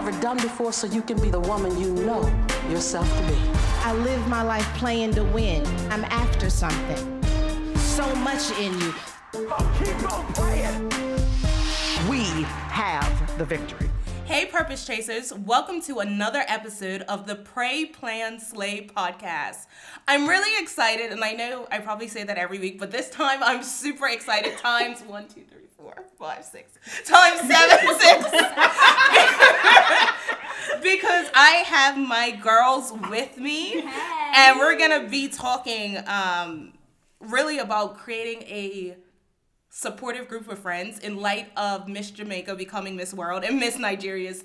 Do what you've never done before so you can be the woman you know yourself to be. I live my life playing to win. I'm after something. So much in you. Keep on playing. We have the victory. Hey, Purpose Chasers, welcome to another episode of the Pray, Plan, Slay podcast. I'm really excited, and I know I probably say that every week, but this time I'm super excited. Times one, two, three, four, five, six, times seven, six. because I have my girls with me, and we're gonna be talking um, really about creating a supportive group of friends in light of Miss Jamaica becoming Miss World and Miss Nigeria's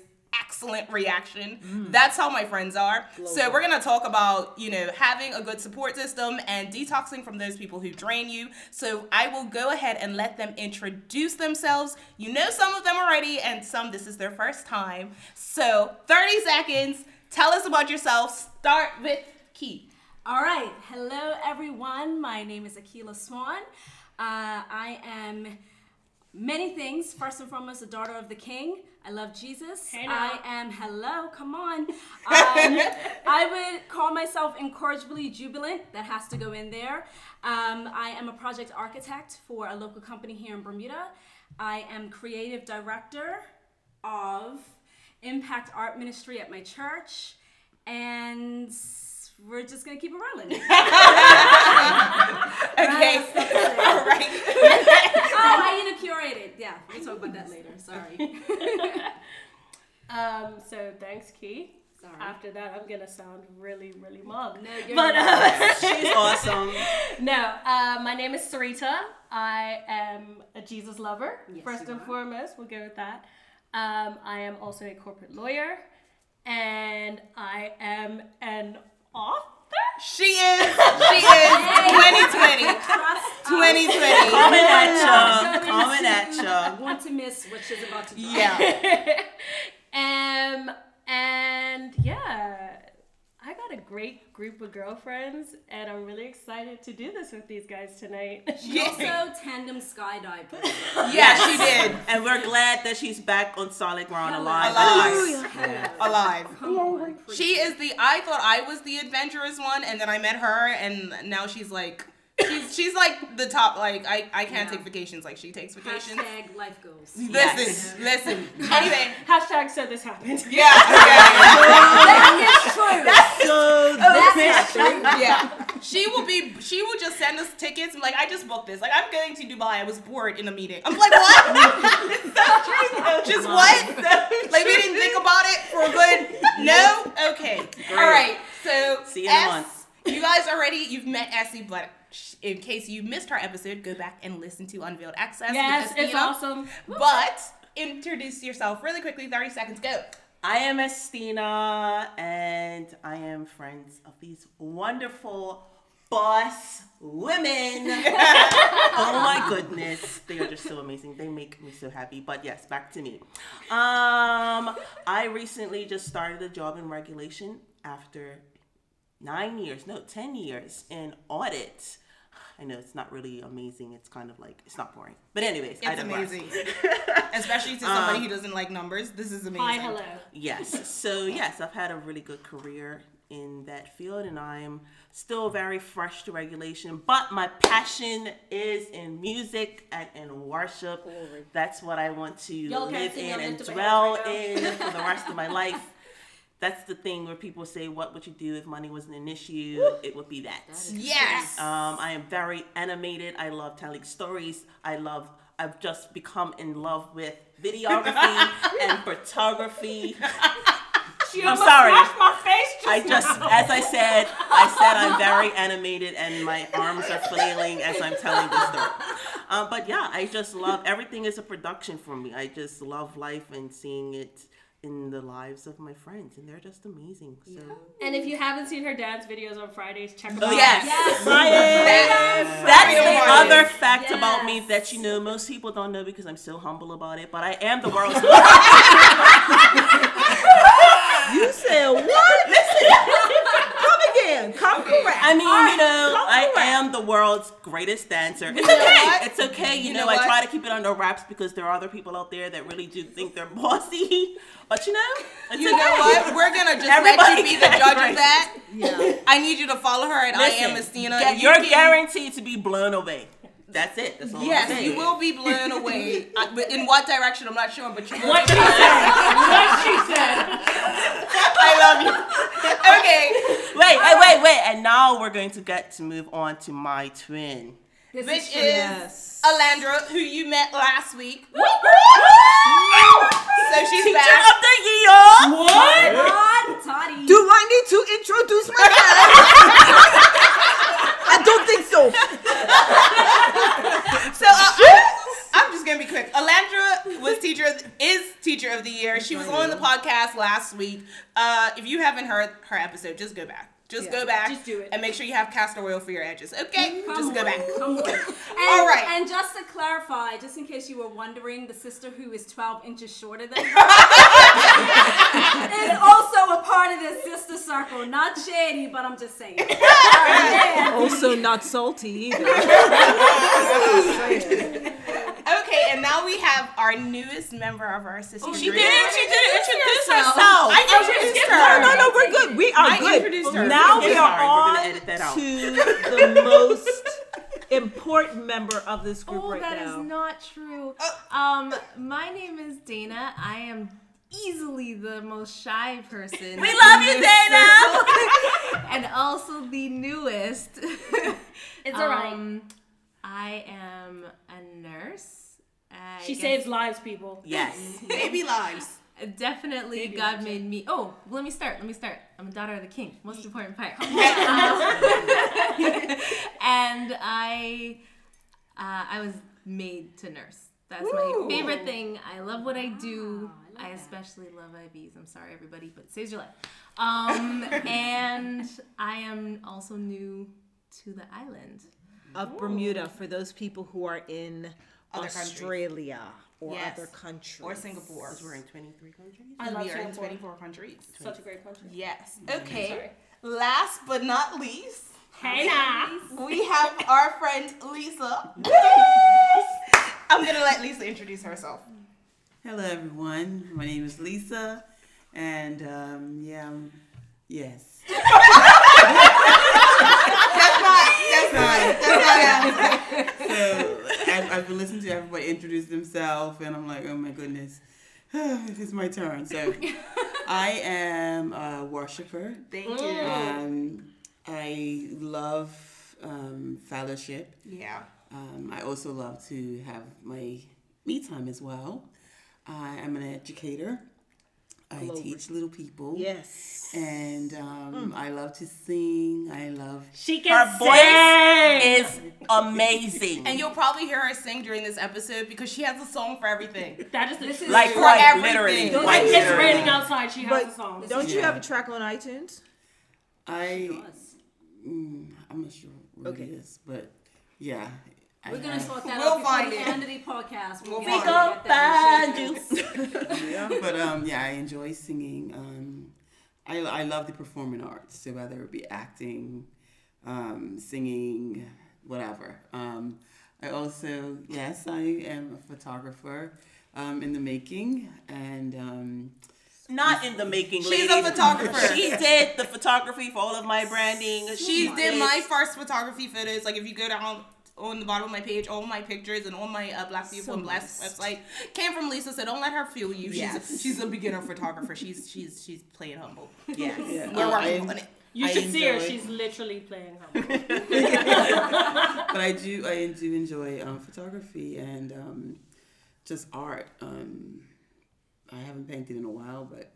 excellent reaction. That's how my friends are. So we're gonna talk about, you know, having a good support system and detoxing from those people who drain you. So I will go ahead and let them introduce themselves. You know some of them already and some this is their first time. So 30 seconds, tell us about yourself. Start with Key. All right. Hello, everyone. My name is Akila Swan. Uh, I am many things. First and foremost, a daughter of the King. I love Jesus. I am, hello, come on. Um, I would call myself incorrigibly jubilant. That has to go in there. Um, I am a project architect for a local company here in Bermuda. I am creative director of Impact Art Ministry at my church. And we're just gonna keep it rolling. Okay. All right. oh, hyena curated. Yeah, we'll talk about that later. Sorry. Um, so thanks, Key. Sorry. After that, I'm gonna sound really, really mug. No, you're but not. uh, She's awesome. no, uh, my name is Sarita. I am a Jesus lover. Yes, first and are. foremost, we'll go with that. Um, I am also a corporate lawyer, and I am an author. She is. She is. 2020. 2020. Coming at ya. Coming at ya. want to miss what she's about to do. Yeah. Um, and yeah, I got a great group of girlfriends, and I'm really excited to do this with these guys tonight. She also tandem skydive. Yeah, she did. And we're glad that she's back on solid ground alive. Alive. Yeah. Alive. Come on. She is the. I thought I was the adventurous one, and then I met her, and now she's like. She's, she's like the top. Like I, I can't Yeah. take vacations like she takes vacations. Hashtag life goals. Listen, Yes. listen. Anyway, Hashtag so this happened. yeah, yeah, So That's true. yeah. She will be. She will just send us tickets. I'm like, I just booked this. Like, I'm going to Dubai. I was bored in a meeting. I'm like, what? just what? Like, we didn't think about it for a good. No. Okay. All right. So See you in a S- month. You guys already. You've met Essie, but in case you missed our episode, go back and listen to Unveiled Access. Yes, it's awesome. But introduce yourself really quickly. 30 seconds. Go. I am Estina, and I am friends of these wonderful boss women. oh my goodness, they are just so amazing. They make me so happy. But yes, back to me. Um, I recently just started a job in regulation after nine years, no, ten years in audit. I know it's not really amazing. It's kind of like it's not boring. But anyways, I don't know. It's digress. amazing. Especially to somebody who um, doesn't like numbers. This is amazing. Hi, hello. Yes. So yes, I've had a really good career in that field, and I'm still very fresh to regulation. But my passion is in music and in worship. That's what I want to Y'all live in and dwell in for the rest of my life. That's the thing where people say, "What would you do if money wasn't an issue?" It would be that. Yes. Um, I am very animated. I love telling stories. I love. I've just become in love with videography and photography. She I'm sorry. my face just I just, as I said, I said I'm very animated and my arms are flailing as I'm telling this story. Um, but yeah, I just love everything is a production for me. I just love life and seeing it in the lives of my friends, and they're just amazing. So And if you haven't seen her dance videos on Fridays, check them Oh out. yes, Yes. Brian. That's the other fact about me that you know most people don't know because I'm so humble about it. But I am the world's. You said what? Listen, come again. Correct. I mean, you know, I correct. am the world's greatest dancer. It's know okay. It's okay. You, You know, know I try to keep it under wraps because there are other people out there that really do think they're bossy. But you know, it's You okay. know what? We're gonna just let you be the judge right. of that. Yeah. I need you to follow her at I am Listen, Mistina. get- you you're can- guaranteed to be blown away. That's it. That's all I'm Yes, saying. you will be blown away. But in what direction? I'm not sure, but you will. What she said. what she said. I love you. Okay, Wait, wait, wait, wait. And now we're going to get to move on to my twin. This which is is Yes. Alandra, who you met last week. So she's Teacher back. of the year. What? God, Toddy. Do I need to introduce myself? I don't think so. So uh, I'm, just gonna be quick. Alandra was teacher of, is teacher of the year. She was on the podcast last week. Uh, if you haven't heard her episode, just go back. Just go back. Just do it. And make sure you have castor oil for your edges. Okay, just go back. Come on. And, All right. And just to clarify, just in case you were wondering, the sister who is 12 inches shorter than her is also a part of this sister circle. Not shady, but I'm just saying. Also not salty either. Okay, and now we have our newest member of our sister She group. didn't. She didn't introduce herself. herself. I introduced her. No, no, no. we're good. We are I good. introduced her. Now we are gonna on edit that out. to the most important member of this group Oh, right that is now. not true. Um, my name is Dana. I am easily the most shy person. We love you, Dana. and also the newest. It's alright. Um, I am a nurse. I She guess- saves lives, people. Yes. Baby lives. Definitely, Maybe God that's made me. Oh, let me start. Let me start. I'm a daughter of the king. Most important part. and I, uh, I was made to nurse. That's my favorite thing. I love what I do. I, especially love IVs. I'm sorry, everybody, but it saves your life. Um, and I am also new to the island. Of Bermuda for those people who are in Other countries. Australia or Yes. other countries. Or Singapore. Because We're in 23 countries. I love we are in 24 countries. Such a great country. Yes. Okay. Sorry. Last but not least, Hey now. we have our friend Lisa. yes! I'm gonna let Lisa introduce herself. Hello, everyone. My name is Lisa, and um, yeah, yes. That's not. That's not. That's not. So I've, I've been listening to everybody introduce themselves, and I'm like, oh my goodness, it's my turn. So I am a worshiper. Thank you. Um, I love um, fellowship. Yeah. Um, I also love to have my me time as well. I am an educator. I teach little people. Yes. And um, I love to sing. I love. She Her can voice sing. is amazing. And you'll probably hear her sing during this episode because she has a song for everything. That is the truth. like for quite everything. literally. Don't It's raining outside. She has But a song. don't you Yeah. have a track on iTunes? I. Mm, I'm not sure what Okay. it is, but yeah. I We're gonna have- sort that We'll out before find the it. end of the podcast. We'll We'll get We find get gon' that find in shape. but um, yeah, I enjoy singing. Um, I, I love the performing arts, so whether it be acting, um, singing, whatever. Um, I also, yes, I am a photographer um, in the making, and um, Not in the making, She's ladies. a photographer. She did the photography for all of my branding. She did is- my first photography photos. Like if you go down on the bottom of my page, all my pictures and all my uh, Black Beautiful and Blessed website came from Lisa. So don't let her fool you. She's Yes. she's a beginner photographer. She's she's she's playing humble. Yes. yeah, We're uh, working on it. You I should see her. enjoy- She's literally playing humble. but I do I do enjoy um, photography and um, just art. Um, I haven't painted in a while, but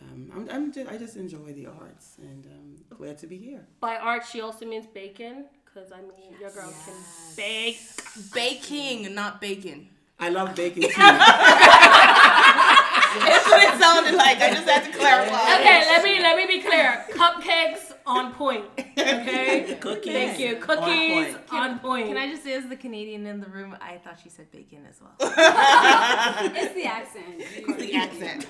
um, I'm, I'm just, I just enjoy the arts and um, glad to be here. By art, she also means bacon. Because, I mean, your girl can bake. Baking, not bacon. I love baking too. That's what it sounded like. I just had to clarify. Okay, let me let me be clear. Cupcakes on point. Okay. Cookies. Thank you. On Cookies point. on point. Can I just say, as the Canadian in the room, I thought she said bacon as well. It's the accent. It's the accent.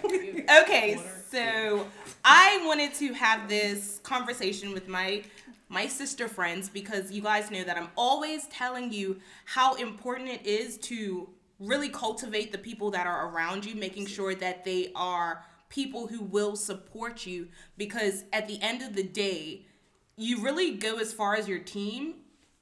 Okay, so I wanted to have this conversation with my my sister friends because you guys know that I'm always telling you how important it is to really cultivate the people that are around you, making sure that they are people who will support you because at the end of the day, you really go as far as your team.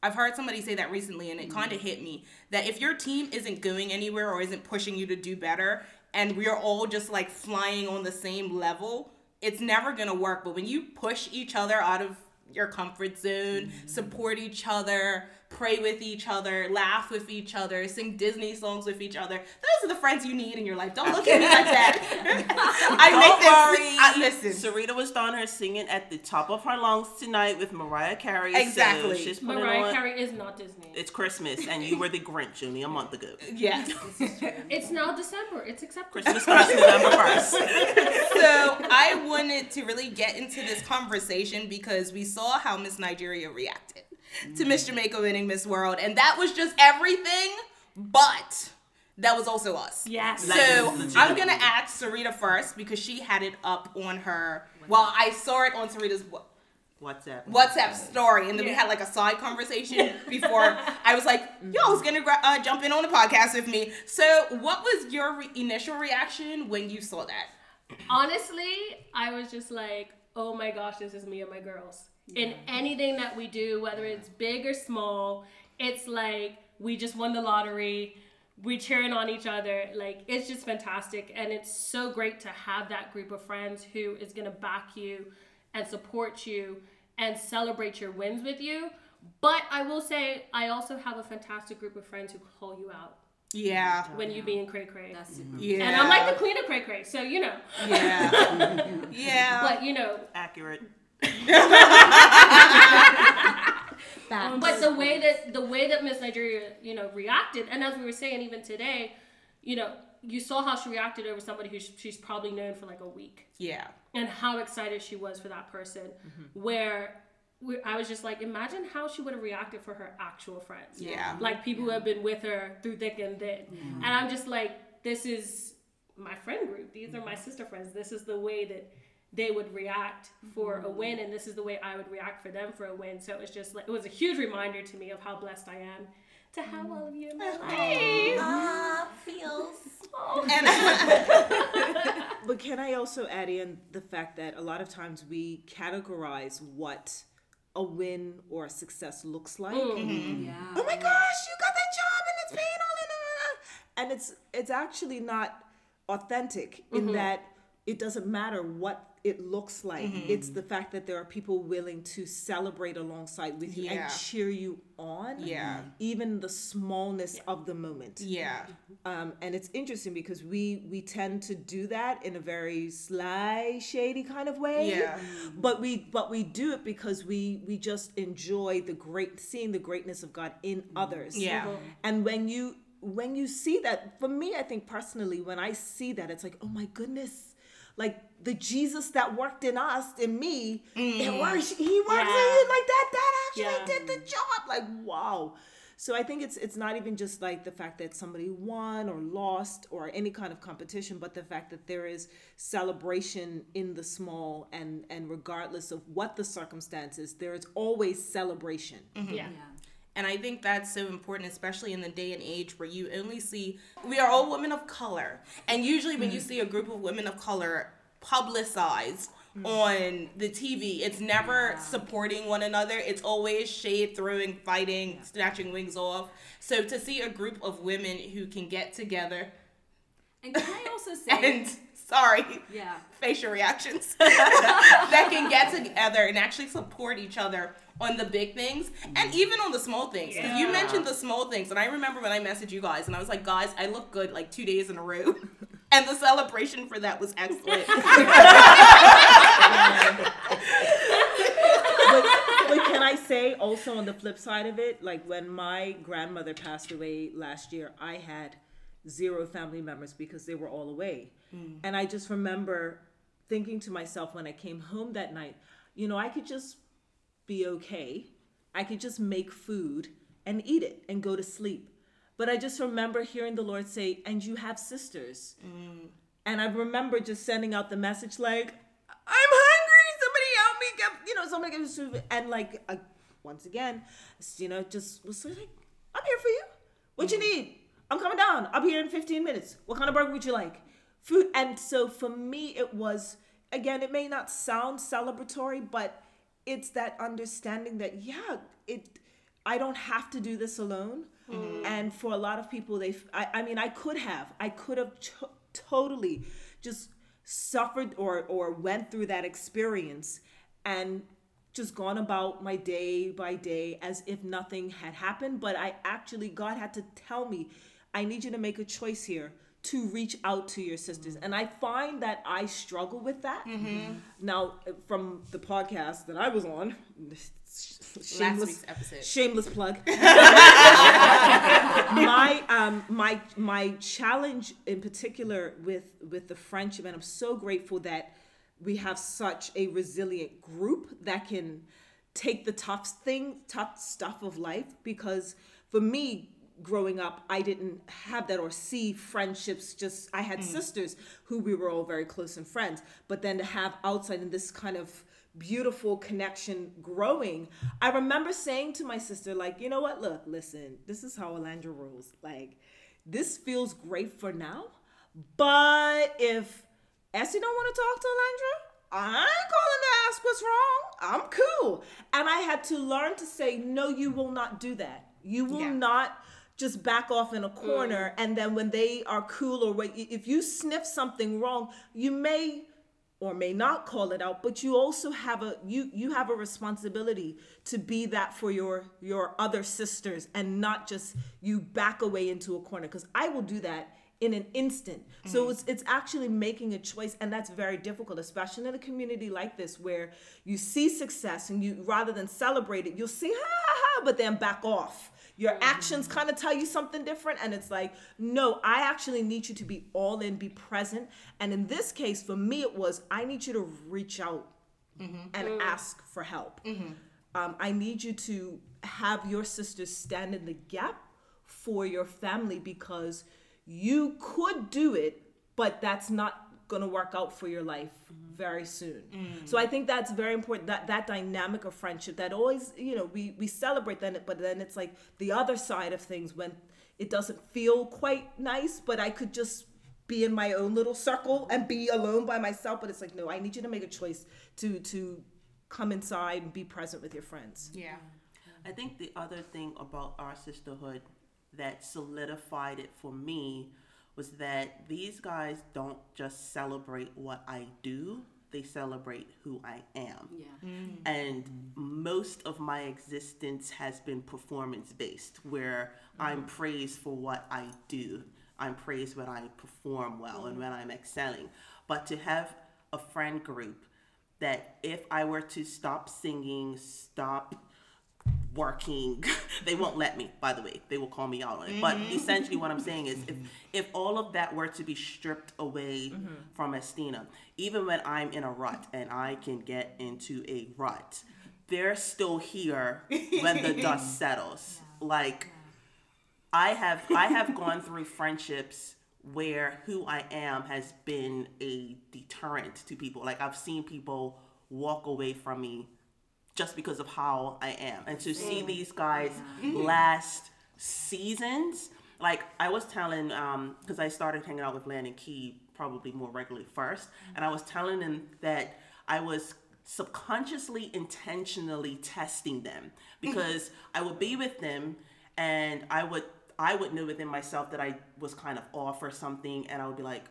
I've heard somebody say that recently and it mm-hmm. kind of hit me that if your team isn't going anywhere or isn't pushing you to do better and we're all just like flying on the same level, it's never going to work. But when you push each other out of your comfort zone, mm-hmm. support each other, pray with each other, laugh with each other, sing Disney songs with each other. Those are the friends you need in your life. Don't look at me like that. I Don't make them worry. I, listen. Sarita was down her singing at the top of her lungs tonight with Mariah Carey. so Exactly. she's putting Mariah on- Carey is not Disney. It's Christmas, and you were the Grinch only a month ago. Yes. It's now December. It's acceptable. Christmas starts November first. so I wanted to really get into this conversation because we saw how Miss Nigeria reacted to Miss Jamaica winning Miss World, and that was just everything, but that was also us. Yes. So Like, legit. I'm gonna ask Sarita first because she had it up on her. Well, I saw it on Sarita's wa- What's that? WhatsApp story, and then we had like a side conversation before. I was like, "Yo, who's gonna uh, jump in on the podcast with me?" So, what was your re- initial reaction when you saw that? Honestly, I was just like, oh my gosh, this is me and my girls. In anything that we do, whether it's big or small, it's like we just won the lottery. We cheering on each other. Like it's just fantastic. And it's so great to have that group of friends who is gonna back you and support you and celebrate your wins with you. But I will say I also have a fantastic group of friends who call you out Yeah, when you being cray cray. That's super. yeah. And I'm like the queen of cray cray, so you know. yeah, yeah. But you know, Accurate. but the way that the way that Miss Nigeria, you know, reacted, and as we were saying even today, you know, you saw how she reacted over somebody who she's probably known for like a week, yeah, and how excited she was for that person. Mm-hmm. Where we, I was just like, imagine how she would have reacted for her actual friends. yeah. like people who have been with her through thick and thin. And I'm just like, this is my friend group. These are my sister friends. This is the way that they would react for a mm-hmm. win, and this is the way I would react for them for a win. So it was just like it was a huge reminder to me of how blessed I am to have mm-hmm. all of you in my life. Oh. And But can I also add in the fact that a lot of times we categorize what a win or a success looks like. Mm. Mm-hmm. Yeah. Oh my gosh, you got that job and it's paying all in and it's it's actually not authentic in that it doesn't matter what it looks like. It's the fact that there are people willing to celebrate alongside with you Yeah. and cheer you on. Yeah. Even the smallness of the moment. yeah, Um, and it's interesting because we we tend to do that in a very sly, shady kind of way. Yeah. But we but we do it because we we just enjoy the great seeing the greatness of God in others. Yeah. Mhm. And when you when you see that, for me, I think personally, when I see that, it's like, oh my goodness, like the Jesus that worked in us, in me, it mm. works. He works in Yeah. you like that. That actually Yeah. did the job. Like wow. So I think it's it's not even just like the fact that somebody won or lost or any kind of competition, but the fact that there is celebration in the small and and regardless of what the circumstances, there is always celebration. Mm-hmm. Yeah. And I think that's so important, especially in the day and age where you only see we are all women of color. And usually when you mm. see a group of women of color publicized mm. on the TV, it's never supporting one another. It's always shade throwing, fighting, snatching wings off. So to see a group of women who can get together And can I also say, and sorry, yeah, facial reactions that can get together and actually support each other on the big things and mm-hmm. even on the small things. 'Cause You mentioned the small things, and I remember when I messaged you guys, and I was like, guys, I look good like two days in a row. And the celebration for that was excellent. but, but can I say also on the flip side of it, like when my grandmother passed away last year, I had zero family members because they were all away. Mm. And I just remember thinking to myself when I came home that night, you know, I could just be okay. I could just make food and eat it and go to sleep. But I just remember hearing the Lord say, and you have sisters. And I remember just sending out the message like, I'm hungry. Somebody help me get, you know, somebody get food. And like, uh, once again, you know, just was like, I'm here for you. What you need? I'm coming down. I'll be here in 15 minutes. What kind of burger would you like? Food. And so for me, it was, again, it may not sound celebratory, but it's that understanding that, yeah, it, I don't have to do this alone. Mm-hmm. And for a lot of people, they, I, I mean, I could have, I could have to- totally just suffered or, or went through that experience and just gone about my day by day as if nothing had happened. But I actually, God had to tell me, I need you to make a choice here to reach out to your sisters. And I find that I struggle with that. Now, from the podcast that I was on, shameless, week's episode. shameless plug. my um my my challenge in particular with with the friendship and i'm so grateful that we have such a resilient group that can take the tough thing tough stuff of life because for me growing up i didn't have that or see friendships just i had mm. sisters who we were all very close and friends but then to have outside in this kind of beautiful connection growing i remember saying to my sister like you know what look listen this is how alandra rolls like this feels great for now but if Essie don't want to talk to Alandra, I ain't calling to ask what's wrong. I'm cool. And I had to learn to say, no, you will not do that. You will Yeah. not just back off in a mm. corner and then when they are cool or wait, if you sniff something wrong, you may or may not call it out but you also have a you you have a responsibility to be that for your your other sisters and not just you back away into a corner because i will do that in an instant. So mm. it's it's actually making a choice and that's very difficult especially in a community like this where you see success and you rather than celebrate it you'll see ha ha ha but then back off your mm-hmm. actions kind of tell you something different and it's like no i actually need you to be all in be present. And in this case for me it was i need you to reach out mm-hmm. and mm. ask for help. Mm-hmm. Um, i need you to have your sisters stand in the gap for your family because you could do it but that's not going to work out for your life mm-hmm. very soon. Mm. So i think that's very important that that dynamic of friendship that always you know we we celebrate then but then it's like the other side of things when it doesn't feel quite nice but i could just be in my own little circle and be alone by myself but it's like no i need you to make a choice to to come inside and be present with your friends. Yeah. I think the other thing about our sisterhood that solidified it for me was that these guys don't just celebrate what I do, they celebrate who I am. Yeah. Mm-hmm. And most of my existence has been performance based, where I'm mm-hmm. praised for what I do. I'm praised when I perform well and when I'm excelling. But to have a friend group that if I were to stop singing, stop working. They won't let me by the way. They will call me out on it. But mm-hmm. essentially what i'm saying is if mm-hmm. if all of that were to be stripped away mm-hmm. from estina even when i'm in a rut and i can get into a rut they're still here when the dust settles. Like i have i have gone through friendships where who i am has been a deterrent to people. Like i've seen people walk away from me just because of how I am. And to see these guys mm-hmm. Mm-hmm. last seasons, like I was telling, um, because I started hanging out with Landon Key probably more regularly first, mm-hmm. and I was telling him that I was subconsciously, intentionally testing them because I would be with them and I would I would know within myself that I was kind of off or something, and I would be like,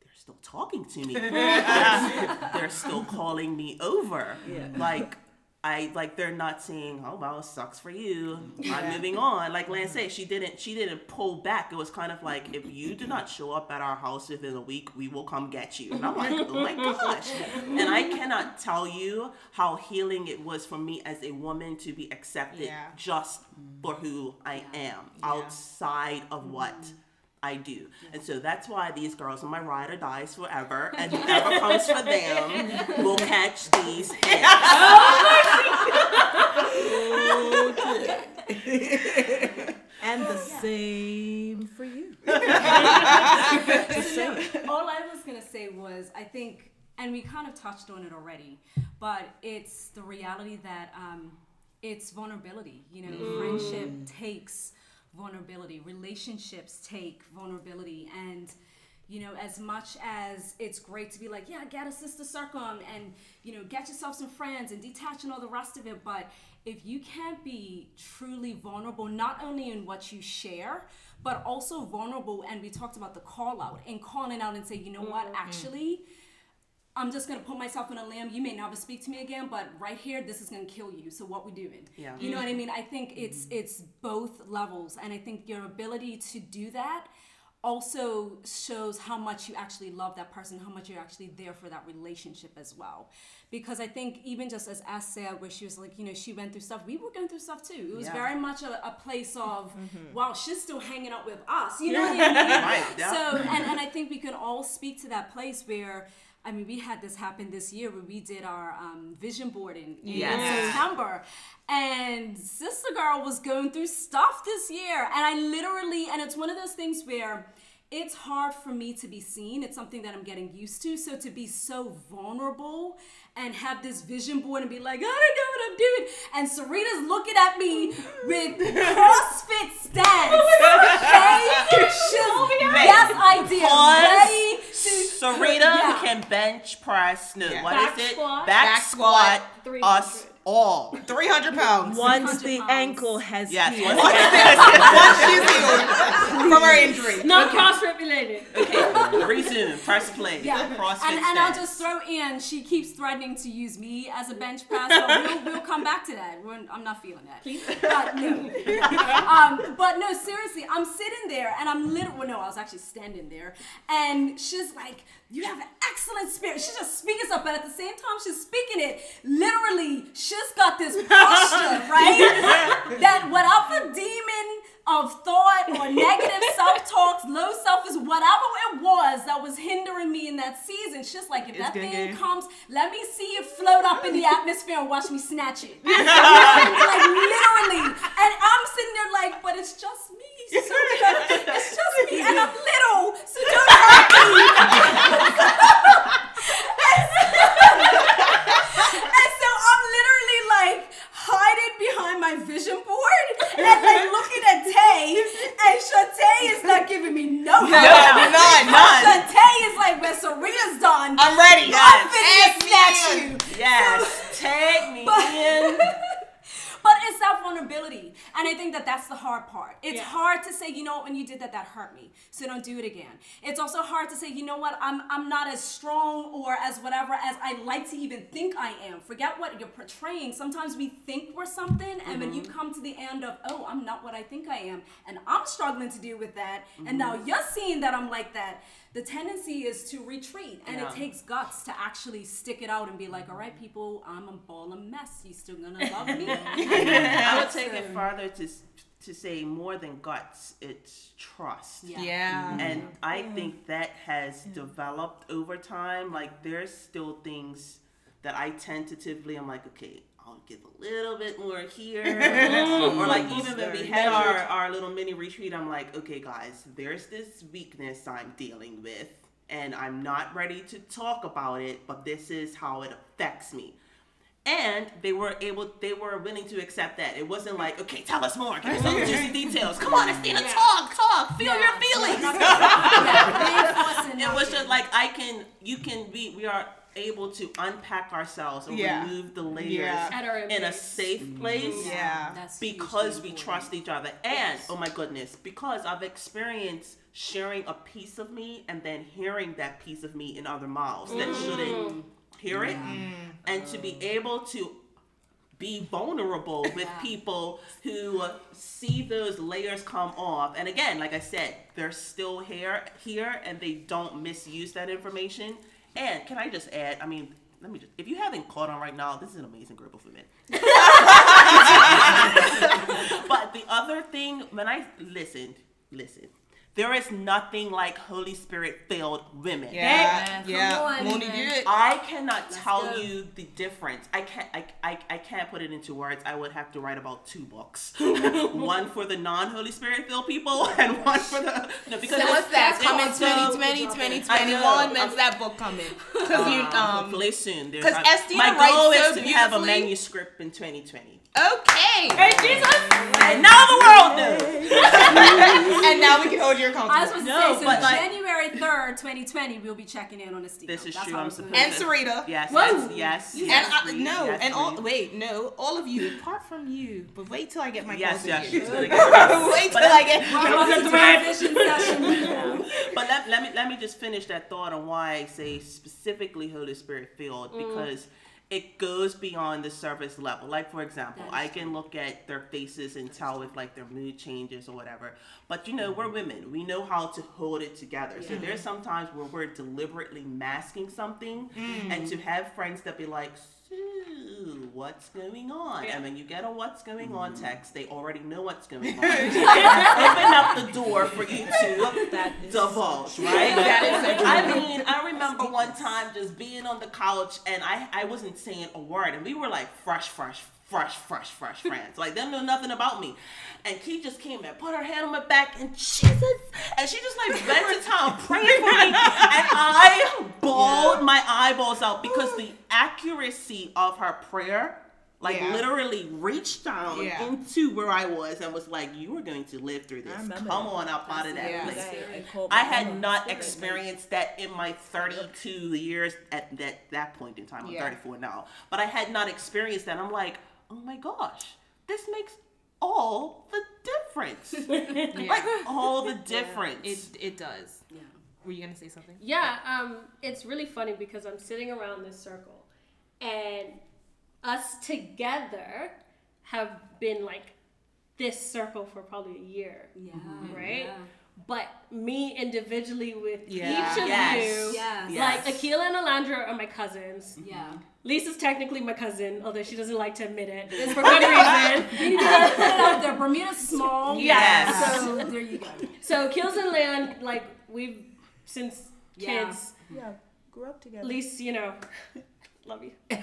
they're still talking to me. they're, they're still calling me over. Like I like they're not saying, "Oh well, sucks for you. Mm-hmm. I'm moving on." Like Lance said, mm-hmm. she didn't. She didn't pull back. It was kind of like, "If you do not show up at our house within a week, we will come get you." And I'm like, "Oh my gosh!" And I cannot tell you how healing it was for me as a woman to be accepted Yeah. just for who I am, outside of what mm-hmm. I do. And so that's why these girls on my ride or dies forever, and whoever comes for them will catch these hints. and the same for you. All I was gonna say was, I think, and we kind of touched on it already, but it's the reality that um, it's vulnerability. You know, Mm. friendship takes vulnerability, relationships take vulnerability, and you know, as much as it's great to be like, yeah, get a sister circle and you know, get yourself some friends and detach and all the rest of it, but if you can't be truly vulnerable, not only in what you share, but also vulnerable, and we talked about the call out and calling out and say, you know what, mm-hmm. actually, I'm just gonna put myself in a limb. You may never speak to me again, but right here, this is gonna kill you. So what we doing? Yeah. You know what I mean? I think it's it's both levels, and I think your ability to do that also shows how much you actually love that person, how much you're actually there for that relationship as well. Because I think even just as Ash said, where she was like, you know, she went through stuff, we were going through stuff too. It was Yeah. very much a, a place of, Mhm. wow, she's still hanging out with us. You know what I mean? Right, yeah. So, and, and I think we can all speak to that place where, I mean, we had this happen this year where we did our um, vision board in, in Yes. September. And Sister Girl was going through stuff this year. And I literally, and it's one of those things where it's hard for me to be seen. It's something that I'm getting used to. So to be so vulnerable and have this vision board and be like, I don't know what I'm doing. And Serena's looking at me with CrossFit stance. Oh okay? She's, yes, I did. Ready to Serena Yeah. can bench press. No, Yeah. what Back is it? squat. Back, Back squat. squat. Us all. 300 pounds. Once the ankle has Yes, healed. once Once she's healed from her injury. Not CrossFit related. Okay, resume. Press play. Yeah, CrossFit and, and I'll just throw in. She keeps threatening to use me as a bench press, but we'll, we'll come back to that. We're, I'm not feeling that. But no, um, but no, seriously, I'm sitting there and I'm literally. Well, no, I was actually standing there, and she's like, "You have an excellent spirit." She's just speaking stuff, but at the same time, she's speaking it. Literally, she's got this posture, right? that whatever demon of thought or negative self-talks, low self is whatever it was that was hindering me in that season. She's like, if It's that thing good. comes, let me see it float up in the atmosphere and watch me snatch it. like literally. And I'm sitting there like, but it's just me. Serena. It's just me. And I'm little, so don't hurt me. And so I'm literally like hiding behind my vision board and like looking at Tay, and Shantae is not giving me no No, help. none, none. Shantae is like, when Serena's done, I'm ready. I'm Yes. finna Tag me snatch in. you. Yes, tag me But- in. But it's that vulnerability. And I think that that's the hard part. It's Yeah. hard to say, you know what, when you did that, that hurt me. So don't do it again. It's also hard to say, you know what, I'm, I'm not as strong or as whatever as I like to even think I am. Forget what you're portraying. Sometimes we think we're something, and when you mm-hmm. come to the end of, oh, I'm not what I think I am, and I'm struggling to deal with that, and mm-hmm. now you're seeing that I'm like that, the tendency is to retreat. And Yeah. it takes guts to actually stick it out and be like, all right, people, I'm a ball of mess. You still gonna love me? I would take it So- farther to to say more than guts, it's trust. Yeah. Yeah. Mm-hmm. And I mm-hmm. think that has developed over time. Like there's still things that I tentatively I'm like, okay, I'll give a little bit more here. or like even when we had our, our little mini retreat, I'm like, okay guys, there's this weakness I'm dealing with and I'm not ready to talk about it, but this is how it affects me. And they were able, they were willing to accept that. It wasn't like, okay, tell us more, give us some juicy details. Come on, Estina, talk, talk, feel your feelings. it was just like I can, you can be, we are able to unpack ourselves and Yeah. remove the layers Yeah. In a safe mm-hmm. place Yeah. That's because we trust each other. And oh my goodness because i've experienced sharing a piece of me and then hearing that piece of me in other mouths that shouldn't hear it and to be mm. able to be vulnerable with Yeah. people who see those layers come off. And again like i said they're still here here and they don't misuse that information. And can i just add i mean let me just if you haven't caught on right now this is an amazing group of women. But the other thing, when I listened, listen, There is nothing like Holy Spirit filled women. Yeah, Come yeah. on, Mooney man. did. I cannot tell go. you the difference. I can't. I, I, I can't put it into words. I would have to write about two books, one for the non Holy Spirit filled people, and one for the no. Because So it's- what's that? Coming also- 2020, 2021. When's that book coming? Because you Um, um. hopefully soon. 'cause I- Estina my writes goal so is to have a manuscript in 2020. Okay. Hey, Jesus! And now the world knows. and now we can hold your I was supposed to No, say, so but like- January 3rd, 2020, we'll be checking in on the Steve. This is That's true. I'm it's gonna supposed And be. Sarita. Yes, Whoa. yes, yes. And yes, I, Reed, no, yes, and all wait, no, all of you, apart from you, but wait till I get my Yes, yes. she's gonna get wait till I get. Welcome to transition. But let, let me let me just finish that thought on why I say specifically Holy Spirit filled mm. because it goes beyond the surface level. Like for example, I can look at their faces and tell if like their mood changes or whatever. But you know, we're women. We know how to hold it together. So there's sometimes where we're deliberately masking something mm. and to have friends that be like Sue, what's going on? And when you get a what's going on text, they already know what's going on. Open up the door for you to divulge, right? That is so true. I mean, I remember one time just being on the couch and I, I wasn't saying a word, and we were like fresh, fresh, fresh, fresh, fresh friends. Like, them know nothing about me. And Key just came and put her hand on my back and Jesus, and she just like bent to town praying for me, and I bawled my eyeballs out because the accuracy of her prayer. Like Yeah. literally reached down Yeah. into where I was and was like, "You are going to live through this. Come remember on up out of that Yeah. place." I I had not experienced that in my 32 years at that, that point in time. I'm Yeah. 34 now. But I had not experienced that. I'm like, oh my gosh, this makes all the difference. Like, all the difference. It it does. Yeah. Were you gonna say something? Yeah, um, it's really funny because I'm sitting around this circle, and us together have been like this circle for probably a year, Yeah. right? Yeah. But me individually with Yeah. each of Yes. you, Yes. Yes. like Akila and Alandra are my cousins. Yeah. Lisa's technically my cousin, although she doesn't like to admit it for good reason. You need to put it out there. Bermuda's small. Yes. So there you go. So Kills and Leon, like we've since Yeah. kids, Yeah, grew up together. at least you know, love you. and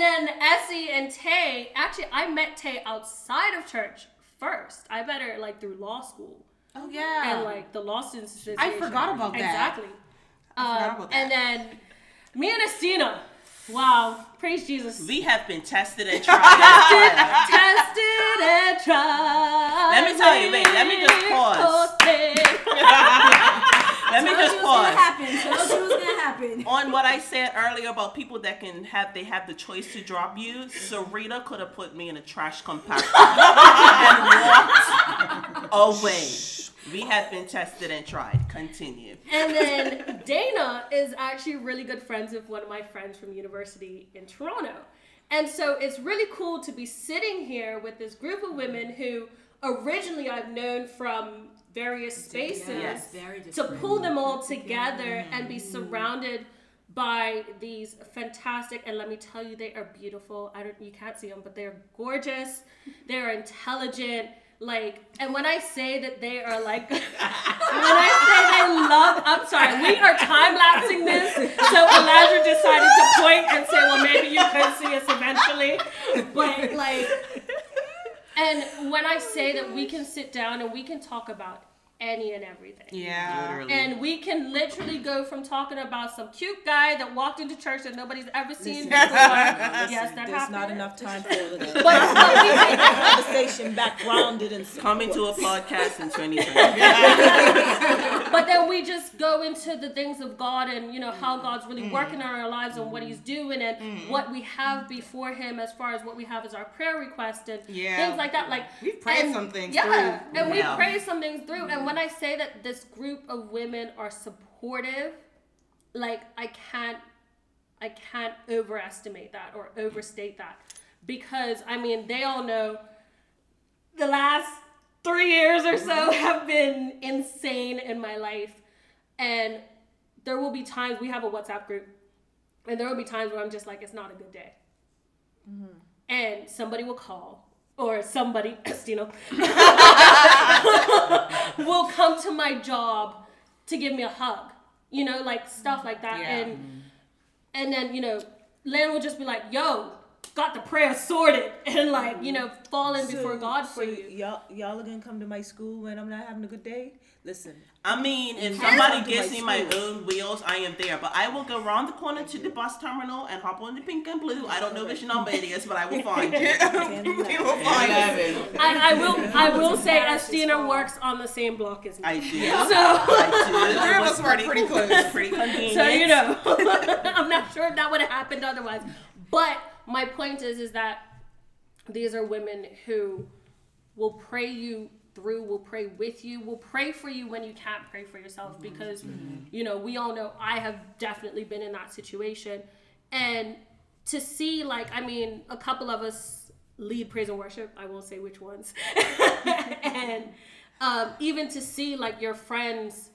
then Essie and Tay, actually, I met Tay outside of church first. I met her like through law school Oh yeah. and like the law students. I forgot about that. Exactly. I forgot Um, about And then me and Estina. Wow, praise Jesus. we have been tested and tried. Tested and tried. Let me tell you, wait, let me just pause. Let me just you it gonna pause. happen. Told you it gonna happen. on what I said earlier about people that can have they have the choice to drop you, Sarita could have put me in a trash compactor and walked away. We have been tested and tried. Continue. And then Dana is actually really good friends with one of my friends from university in Toronto. And so it's really cool to be sitting here with this group of women who originally I've known from various spaces Yes, very to pull them all together and be surrounded by these fantastic and let me tell you they are beautiful i don't you can't see them but they're gorgeous they're intelligent like and when i say that they are like when i say they love i'm sorry we are time-lapsing this. So elijah decided to point and say well maybe you could see us eventually. But like and when i say that we can sit down and we can talk about any and everything yeah. Literally. and we can literally go from talking about some cute guy that walked into church that nobody's ever seen before. yes, that There's happened. not enough time for all of that. But, but we Keep the conversation back grounded and Coming to a podcast in 2020. but then we just go into the things of God and you know how mm-hmm. God's really mm-hmm. working in our lives and what He's mm-hmm. doing and what we have before Him as far as what we have as our prayer request and Yeah. things like that. Like We've prayed and- some things yeah, through. and we Yeah. pray some things through. And when I say that this group of women are supportive, like I can't I can't overestimate that or overstate that. Because I mean they all know the last three years or so mm-hmm. have been insane in my life, and there will be times we have a WhatsApp group, and there will be times where I'm just like it's not a good day, mm-hmm. and somebody will call or somebody, Estina, will come to my job to give me a hug. You know, like stuff like that. Yeah. And and then, you know, Len will just be like, yo, got the prayer sorted and like, you know, falling before God for so you. Y'all, y'all are gonna come to my school when I'm not having a good day. Listen, I mean, if somebody to gives my me my own wheels, I am there. But I will go around the corner to the bus terminal and hop on the pink and blue. I don't know which number it is, but I will find you. We will find it. I, I will I will say Estina works on the same block as me. I do. So I do. Three of us were pretty close. Pretty convenient. So you know, I'm not sure if that would have happened otherwise. But my point is, is that these are women who will pray you through, will pray with you, will pray for you when you can't pray for yourself. Because you know, we all know I have definitely been in that situation, and to see like, I mean, a couple of us lead praise and worship. I won't say which ones, and um, even to see like your friends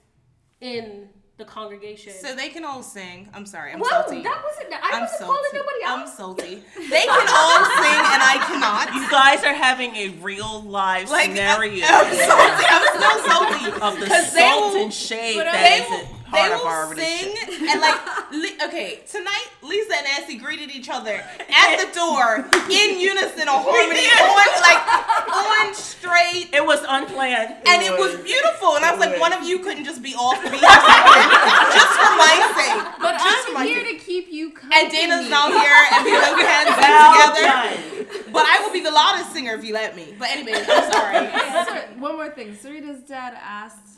in the congregation. So they can all sing. I'm sorry. I'm Whoa, salty. that wasn't. I I'm wasn't salty. calling nobody out. I'm salty. They can all sing and I cannot. You guys are having a real live Like, scenario I'm salty. I'm still salty. of the they salt will- and shade but that they is will- a They part of will our sing and like, li- okay, tonight Lisa and Nancy greeted each other at the door in unison or harmony, on like on straight, It was unplanned. and it was beautiful. And I was like, one of you couldn't just be off beat, just for my sake. But Just for my I'm here sake. to keep you company. And Dana's not here, and we both can sing Well together. But I will be the loudest singer if you let me. But anyway, I'm sorry. Sorry, one more thing. Sarita's dad asked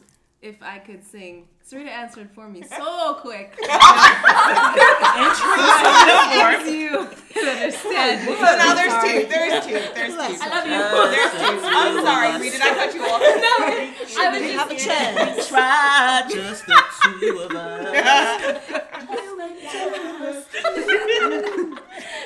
if I could sing. Sarita answered for me so quick. As you can understand. So now there's two. There's two. There's two. I love you. Uh, there's two. I'm sorry, Rita. Did I cut you off? no, I was have a chance. Try just the two of us.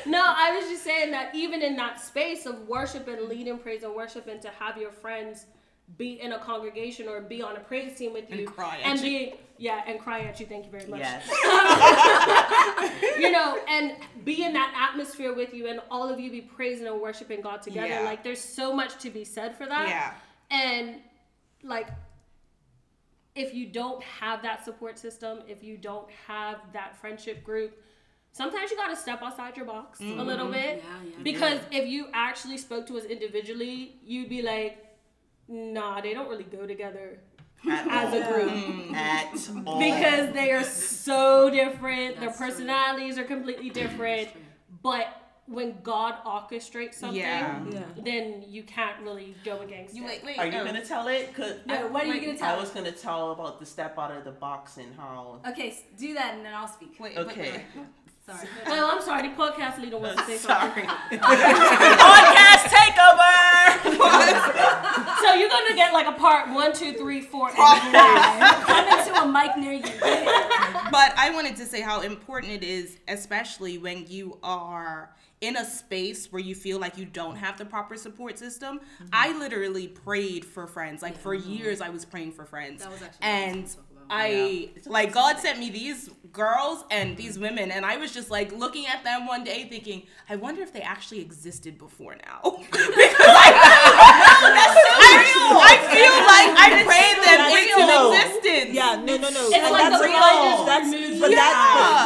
No, I was just saying that even in that space of worship and leading praise and worship, and to have your friends be in a congregation or be on a praise team with you And cry at and you. be yeah and cry at you. Thank you very much. Yes. you know, and be in that atmosphere with you, and all of you be praising and worshiping God together. Yeah. Like, there's so much to be said for that. Yeah. And like, if you don't have that support system, if you don't have that friendship group, sometimes you got to step outside your box a little mm-hmm. bit. yeah, yeah, Because if you actually spoke to us individually, you'd be like, nah, they don't really go together At as all. a group At all. because they are so different. Their personalities are completely different. But when God orchestrates something, Yeah. then you can't really go against You it. wait, wait. Are you oh. gonna tell it? 'Cause No, what are you gonna tell? I was gonna tell about the step out of the box and how. Okay, s- do that and then I'll speak. Wait, wait, Okay. wait. Sorry. Oh, I'm sorry. The podcast leader wants to say Sorry. something. Podcast takeover. So you're gonna get like a part one, two, three, four, and Come into a mic near you. But I wanted to say how important it is, especially when you are in a space where you feel like you don't have the proper support system. Mm-hmm. I literally prayed for friends. Like for years, I was praying for friends. That was actually what I was and gonna talk about. I like God sent me these girls and these women, and I was just like looking at them one day, thinking, I wonder if they actually existed before now. because I, I feel like I prayed them That's into existence. Yeah, no, no, no. It's like that's the real. blinders That's, removed. but that,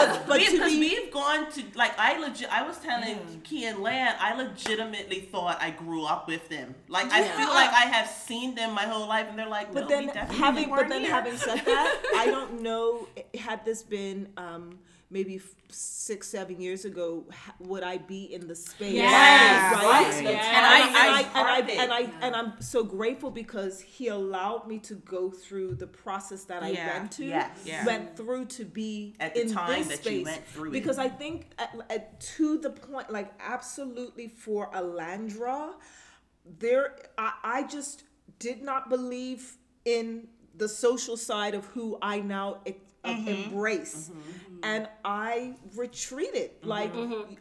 but, but, but We- to Because be, we've gone to like I legit. I was telling Key and Lan, I legitimately thought I grew up with them. Like I feel like I have seen them my whole life, and they're like, but no, then we definitely having, but then here. having said that, I don't know. Had this been um, maybe f- six, seven years ago, ha- would I be in the space? Yes. right. Right. Yes. And I, and, I, and, I, and, I, and I'm so grateful because he allowed me to go through the process that I Yeah. went to, Yes. Yeah. went through to be At the in time this that space. you went through it. because I think at, at, to the point, like absolutely for Alandra, there, I, I just did not believe in the social side of who I now e- uh, mm-hmm. embrace, mm-hmm. Mm-hmm. and I retreated. Like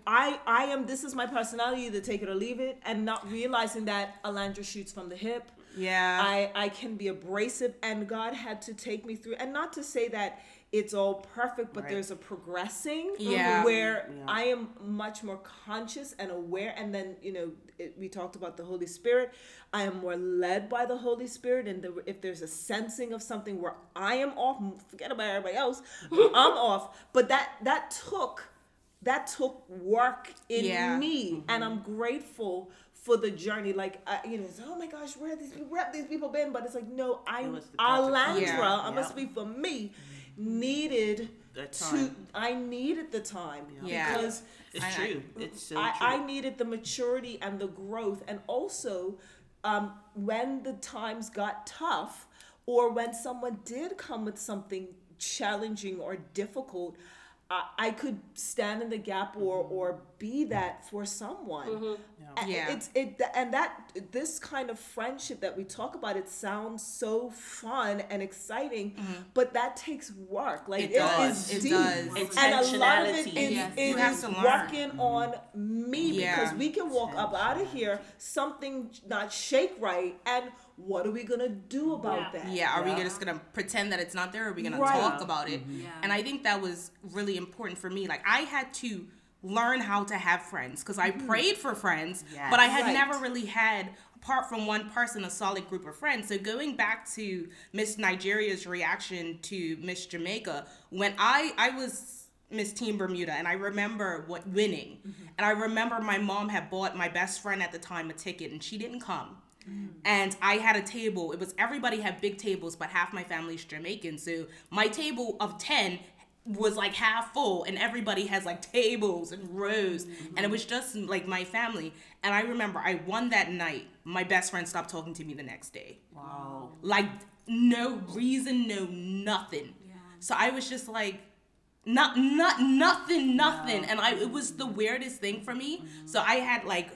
I, I am. This is my personality. To take it or leave it, and not realizing that Alandra shoots from the hip. Yeah. I I can be abrasive, and God had to take me through. And not to say that it's all perfect, but Right. there's a progressing um, Yeah. where Yeah. I am much more conscious and aware. And then you know it, we talked about the Holy Spirit. I am more led by the Holy Spirit, and the, if there's a sensing of something where I am off, forget about everybody else. I'm off. But that that took that took work in Yeah. me, mm-hmm. and I'm grateful for the journey. Like, I, you know, it's, oh my gosh, where have these people, where have these people been? But it's like, no, I, It was the Alandra, Yeah. I'm gonna for me, needed The to. I needed the time Yeah. because It's I- true. It's so I, true. I needed the maturity and the growth, and also um, when the times got tough, or when someone did come with something challenging or difficult, I, I could stand in the gap or mm-hmm. or be that for someone. Mm-hmm. And Yeah. It's it and that this kind of friendship that we talk about. It sounds so fun and exciting, mm-hmm. but that takes work. Like It it does. is It deep. does. And a lot of it is, Intentionality. Yes. it You have is working on me Yeah. because we can walk up out of here, something not shake right, and what are we gonna do about that? Yeah, are Yeah. we just gonna pretend that it's not there? Or are we gonna Right. talk about it? Mm-hmm. Yeah. And I think that was really important for me. Like I had to learn how to have friends because I mm-hmm. prayed for friends, but I had Right. never really had, apart from one person, a solid group of friends. So going back to Miss Nigeria's reaction to Miss Jamaica, when I I was Miss Teen Bermuda, and I remember what winning, mm-hmm. and I remember my mom had bought my best friend at the time a ticket, and she didn't come and I had a table. It was everybody had big tables, but half my family's Jamaican. So my table of 10 was like half full, and everybody has like tables and rows. And it was just like my family. And I remember I won that night. My best friend stopped talking to me the next day. wow. Like, no reason, no nothing. yeah. So I was just like, not not nothing nothing and i it was the weirdest thing for me mm-hmm. so i had like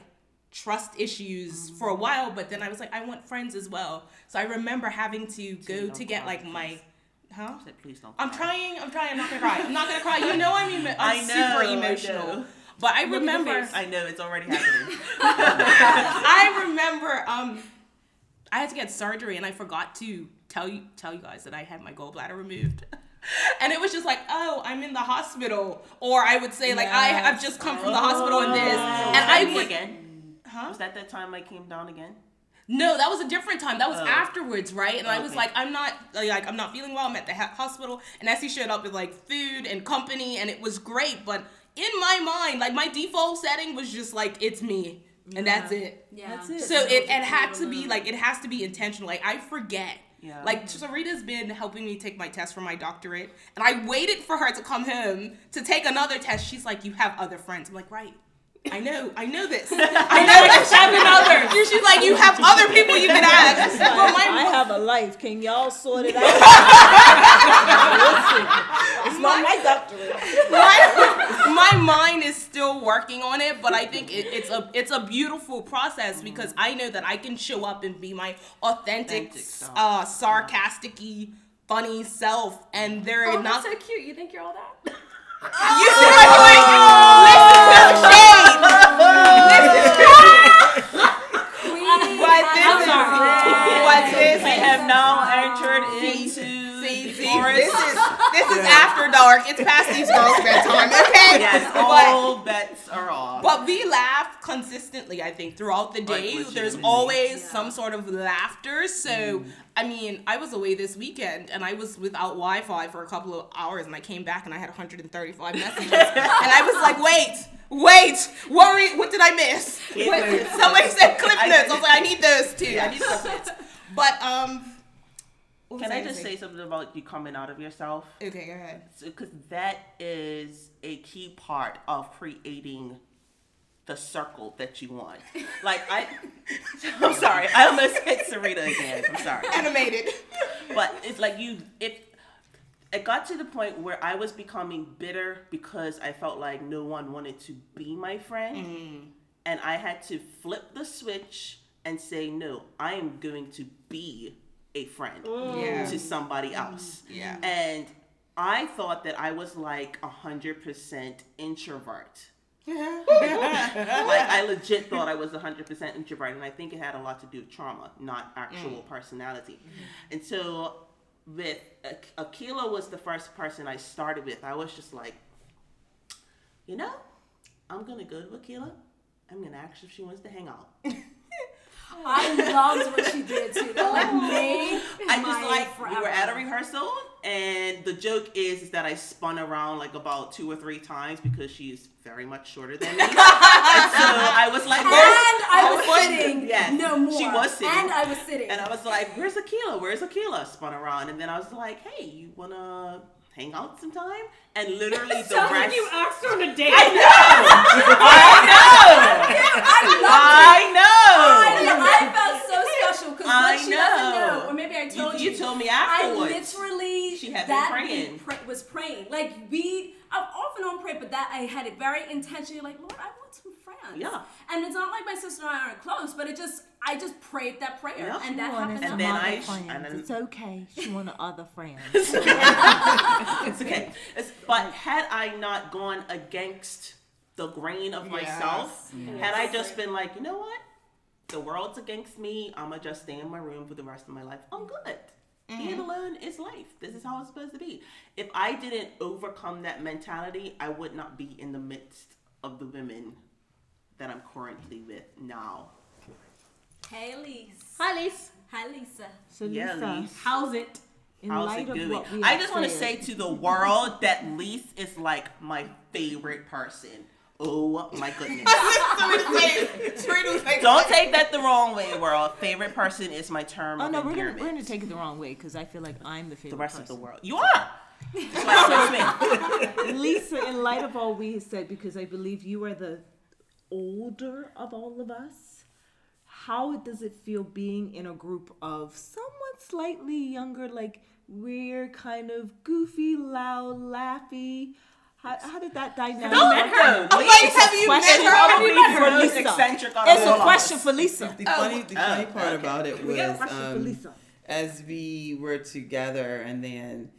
trust issues for a while but then i was like i want friends as well so i remember having to go to get like my huh Said, Please don't. i'm cry. trying i'm trying i'm not gonna cry i'm not gonna cry you know i'm, emo- I'm I know, super I emotional know. but i remember. I know it's already happening. I remember um I had to get surgery and I forgot to tell you tell you guys that I had my gallbladder removed. And it was just like, oh, I'm in the hospital, or I would say like, I have just come from the hospital and this, and I would. again. Huh? Was that that time I came down again? No, that was a different time. That was Oh. afterwards, right? And I was like, I'm not like I'm not feeling well. I'm at the ha- hospital, and Essie showed up with like food and company, and it was great. But in my mind, like my default setting was just like it's me, and that's it. Yeah. That's it. So it, it had to be like it has to be intentional. Like I forget. Yeah. Like Sarita's been helping me take my test for my doctorate, and I waited for her to come home to take another test. She's like, "You have other friends." I'm like, "Right." I know, I know this. I know this. Having others. She's like, you have other people you can ask. But I my, have a life. Can y'all sort it out? It's not my doctorate. my, my mind is still working on it, but I think it, it's a it's a beautiful process because I know that I can show up and be my authentic, Authentic uh, sarcastic funny self, and they're Oh, not. so cute. You think you're all that? You see my point? Listen to the shade. But this what this We have now this is after dark. It's past these girls' bedtime. Okay, Yes, but all bets are off. but we laugh consistently. I think throughout the Like, day, there's legitimately. always some sort of laughter. So I mean, I was away this weekend and I was without Wi-Fi for a couple of hours, and I came back and I had 135 messages, and I was like, wait. Wait, what, were what did I miss? Cliff What- somebody said clip I- notes. I was like, I need those too. I need clip notes. But um, what Can I just say something about you coming out of yourself? Okay, go ahead. Because that is a key part of creating the circle that you want. Like I, I'm sorry, I almost hit Sarita again. I'm sorry. Animated. but it's like you it it got to the point where I was becoming bitter because I felt like no one wanted to be my friend. Mm. And I had to flip the switch and say, no, I am going to be a friend Yeah. to somebody else. Yeah. And I thought that I was like a hundred percent introvert. Yeah. like I legit thought I was a 100% introvert, and I think it had a lot to do with trauma, not actual mm. personality. Mm-hmm. And so with Ak- Akila was the first person I started with. I was just like, you know, I'm gonna go to Akila. I'm gonna ask if she wants to hang out. I loved what she did too. That like oh. made I just like we were at a rehearsal, and the joke is, is that I spun around like about two or three times because she's very much shorter than me. and so I was like, And "Where's-" I was like- sitting. Yes, No more. She was sitting. And I was sitting. And I was like, "Where's Akila? Where's Akila?" Spun around, and then I was like, "Hey, you wanna hang out sometime?" And literally the Sounds rest. like you asked her on a date. I know. I know. I, I felt so special because I what she doesn't know. know, or maybe I told you you. told me afterwards. I literally She had been praying. week pra- was praying. Like we, I've often on prayer, but that I had it very intentionally. Like Lord, I want some friends. Yeah. And it's not like my sister and I aren't close, but it just I just prayed that prayer, Yeah. and that wanted happened. some to then. I sh- and then- It's okay. She wanted other friends. it's okay. It's, but had I not gone against the grain of myself, Yes. had I just been like, you know what, the world's against me, I'ma just stay in my room for the rest of my life. I'm good. Being mm-hmm. alone is life. This is how it's supposed to be. If I didn't overcome that mentality, I would not be in the midst of the women that I'm currently with now. Hey, Elise. Hi, Lise. Hi, Lisa. So Yeah, Lisa, Lise. How's it? in How's light it of going? what we I just want to say to the world that Lise is like my favorite person. Oh my goodness. Don't take that the wrong way, world. Favorite person is my term Oh of no, we're gonna we're gonna take it the wrong way because I feel like I'm the favorite. Person. The rest of the world. You are. That's why it's me. Lisa, in light of all we have said, because I believe you are the older of all of us, how does it feel being in a group of somewhat slightly younger, like we're kind of goofy, loud, laughy? How, how did that dynamic? Don't met her. Oh, Lisa, it's a have you met question her? Have you for met her? Lisa. Eccentric It's a of question for Lisa. The funny, the funny Oh, part okay. about it We got a was um, as we were together, and then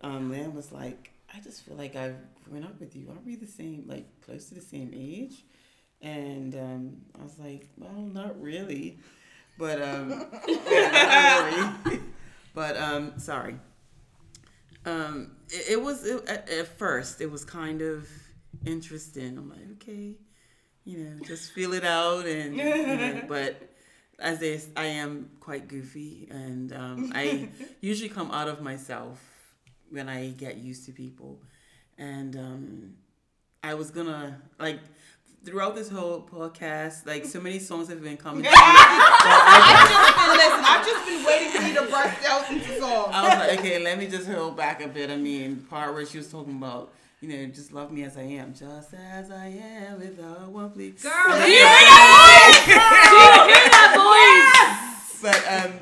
um, Lamb was like, "I just feel like I've grown up with you. Aren't we the same, like close to the same age?" And um, I was like, "Well, not really, but um, yeah, not really. but um, sorry. Um, it, it was it, at, at first it was kind of interesting. I'm like, okay, you know, just feel it out, and you know, but as they, I am quite goofy, and um, I usually come out of myself when I get used to people, and um, I was gonna like throughout this whole podcast, like so many songs have been coming. I've just been listen. I've just been waiting for you to burst out into song. I was like, okay, let me just hold back a bit. I mean, part where she was talking about, you know, just love me as I am, just as I am, without one plea. Girl, you hear that But um,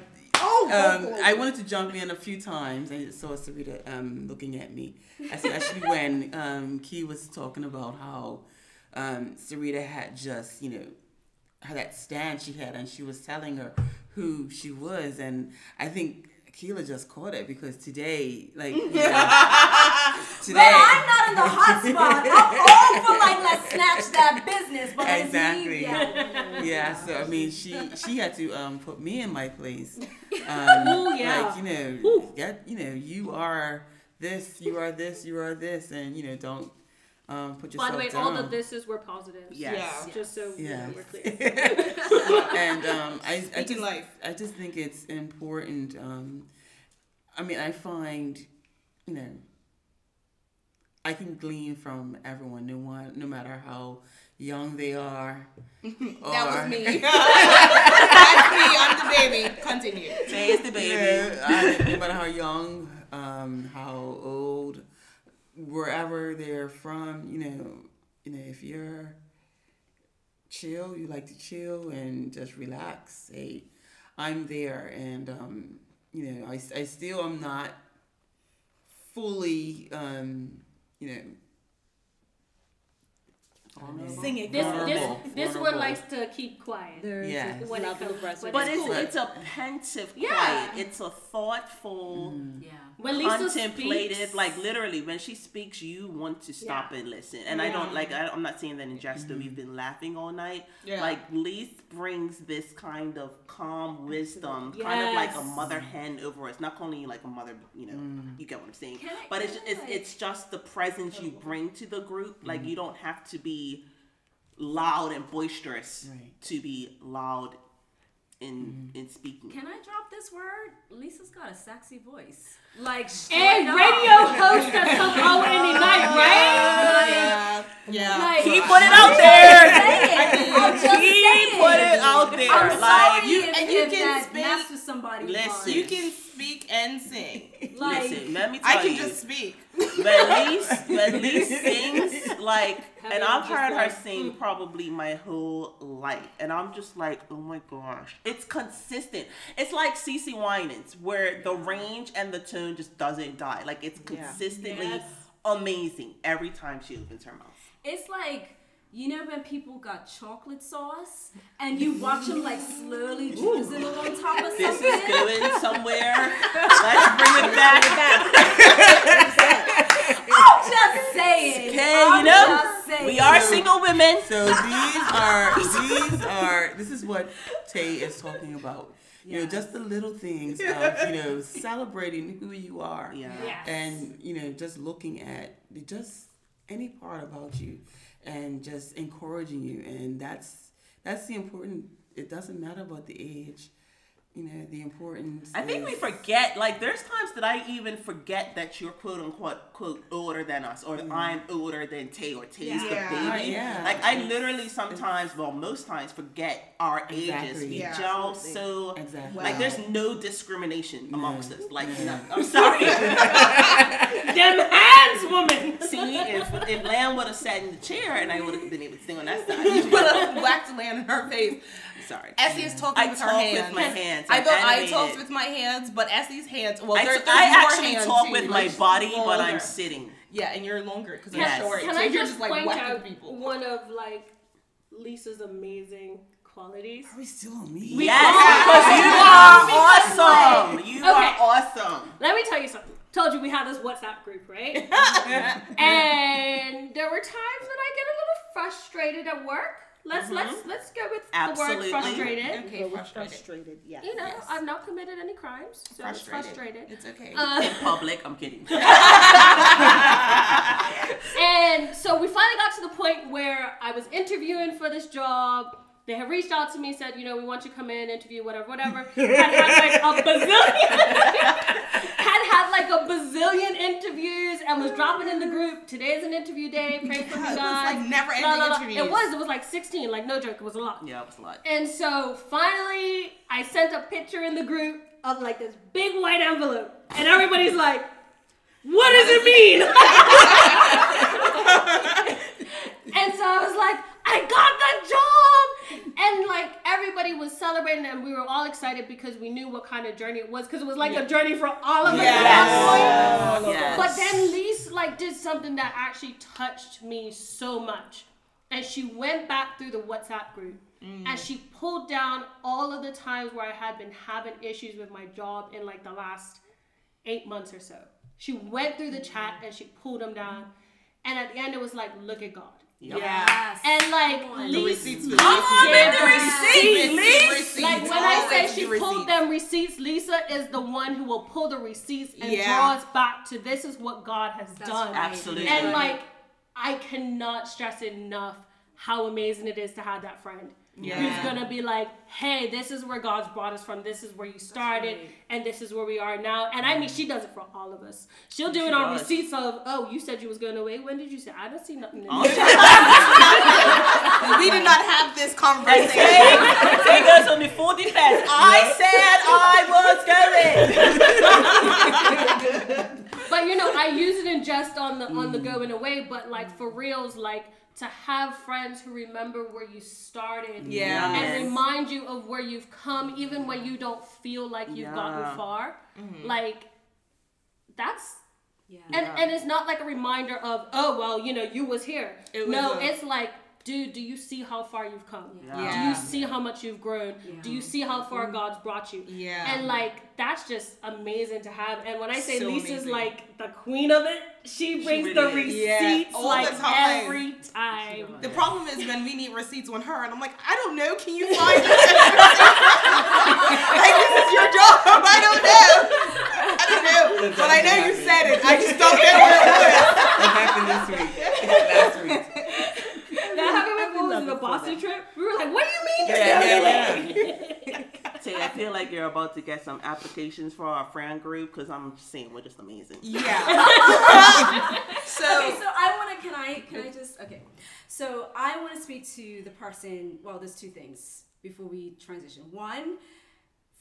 Oh, um, I wanted to jump in a few times. I saw Sarita um looking at me, especially when um Key was talking about how um Sarita had just you know how that stand she had, and she was telling her who she was, and I think. Keela just caught it because today, like, you know, today, But I'm not in the hot spot. I'm all for like let's snatch that business, but exactly. Yeah. yeah. So I mean, she she had to um put me in my place. Um, Ooh, yeah. Like you know, get you know, you are this, you are this, you are this, and you know, don't um put By the way, down. all the thises were positives. Yes. Yeah. Just so Yeah. we're clear. and um, I, I Speaking just life. I just think it's important. Um, I mean, I find, you know, I can glean from everyone, no one, no matter how young they are. That was me. That's me. I'm the baby. Continue. Say it's the baby. Yeah, I- no matter how young, um, how old, wherever they're from, you know, you know, if you're chill, you like to chill and just relax. Hey, I'm there, and um, you know, I, I still am not fully, um, you know. Sing it. This Vulnerable, this this one likes to keep quiet. There is Yeah. a When it comes- of. But it's, cool. it's a pensive Yeah. quiet. It's a thoughtful, Yeah. When Lisa contemplative. speaks- like literally, when she speaks, you want to stop Yeah. and listen. And I don't like. I, I'm not saying that in jest. that We've mm-hmm. been laughing all night. Yeah. Like Lise brings this kind of calm wisdom, kind of like a mother hen over us. Not only like a mother, you know, mm-hmm. you get what I'm saying. Can I- but it's I, it's, like- it's just the presence you bring to the group. Like mm-hmm. you don't have to be loud and boisterous Right. to be loud in mm-hmm. in speaking. Can I drop this word? Lisa's got a sexy voice. Like A straight up. radio host that come out any night, right? Yeah. Yeah. Like, He put it out there. I'm just He saying. put it out there. I'm like sorry you, if, and you if can that speak- messed with somebody. Listen. You can speak and sing. like, listen. Let me tell I can you. just speak. But Lise, when Lise sings, like, and I've just heard her like, sing mm. probably my whole life, and I'm just like, oh my gosh, it's consistent. It's like CeCe Winans, where the range and the tune just doesn't die. Like, it's consistently Yes. amazing every time she opens her mouth. It's like you know when people got chocolate sauce and you watch them like slowly drizzle it on top of This something. is going somewhere. Let's bring it back. I'm just saying. Okay, I'm you know, saying. we are single women. So these are these are this is what Tay is talking about. You know, just the little things of you know celebrating who you are, Yeah. Yes. and you know just looking at the- just any part about you, and just encouraging you, and that's that's the important. It doesn't matter about the age, you know, the importance. I think we forget, like, there's times that I even forget that you're quote unquote, quote, older than us, or that I'm older than Tay, or Tay's the Yeah. baby. Yeah. Like, I literally sometimes, well, most times forget our ages. We Yeah. gel so, Exactly. like, there's no discrimination amongst us. Like, Yeah. no, I'm sorry. Them hands, woman. See, if, if Lamb would have sat in the chair and I would have been able to sing on that side, Put a wax land in her face. I'm sorry. Essie is talking I with her talk hands. with my hands. I I'm thought I animated. talked with my hands, but Essie's hands. Well, I, there, t- there's I more actually hands talk too, with like, my body, but. I'm sitting. Yeah, and you're longer because Yes. I'm short. Can so I you're just just like point whacking out people. one of like Lisa's amazing qualities? Are we still on me? Yes, are, because you are awesome. You Okay. are awesome. Let me tell you something. Told you we had this WhatsApp group, right? and there were times when I get a little frustrated at work. Let's let's let's go with Absolutely. the word frustrated. Okay, frustrated. Frustrated, yes. You know, I've not committed any crimes, so it's Frustrated. frustrated. It's okay. Uh, In public, I'm kidding. and so we finally got to the point where I was interviewing for this job. They had reached out to me, said, you know, we want you to come in, interview, whatever, whatever. Had had like a bazillion, like a bazillion interviews, and was dropping in the group. Today's an interview day. Pray for me, Yeah, it was, like, blah, blah. interviews. It was. It was like 16. Like no joke. It was a lot. yeah, it was a lot. And so finally, I sent a picture in the group of like this big white envelope, and everybody's like, "What does it mean?" and so I was like, "I got the job!" And like everybody was celebrating, and we were all excited because we knew what kind of journey it was, because it was like a journey for all of us. at that point. Yes. But then Lise like did something that actually touched me so much. And she went back through the WhatsApp group mm. and she pulled down all of the times where I had been having issues with my job in like the last eight months or so. She went through the chat and she pulled them down. And at the end it was like, look at God. Yes. And like Lise, receipts Lise with receipts. gave The the receipts, receipts. the receipts. Like when I say she the pulled them receipts, Lisa is the one who will pull the receipts and Yeah. draw us back to this is what God has done. Absolutely. And like I cannot stress enough how amazing it is to have that friend. Who's gonna be like, hey, this is where God's brought us from. This is where you started, and this is where we are now. And I mean, she does it for all of us. She'll do it on does. receipts of, oh, you said you was going away. When did you say? I don't see nothing. In Oh, there." we did not have this conversation. Tay goes on the full defense. I said I was going. but you know, I use it in jest on the on the going away. But like for reals, like to have friends who remember where you started, Yeah. and remind you of where you've come, even when you don't feel like you've Yeah. gotten far. Mm-hmm. Like that's. Yeah. And, and it's not like a reminder of oh well you know you was here It was no a- it's like dude, do you see how far you've come? Yeah. Do you see how much you've grown? Do you see how far mm-hmm. God's brought you? Yeah. And like that's just amazing to have. And when I say So Lisa's amazing. like the queen of it, she brings really the receipts Yeah, all like the time. every time. The problem is when we need receipts on her, and I'm like, I don't know. Can you find it? like this is your job. I don't know. I don't know. But I know you said it. I just don't know what it was. What happened this week? Last week. That happened when we was in the Boston trip. We were like, what do you mean you're Yeah, yeah, it? Tay, I feel like you're about to get some applications for our friend group because I'm just saying we're just amazing. Yeah. so- okay, so I want to. Can I? Can I just? Okay. So I want to speak to the person. Well, there's two things before we transition. One,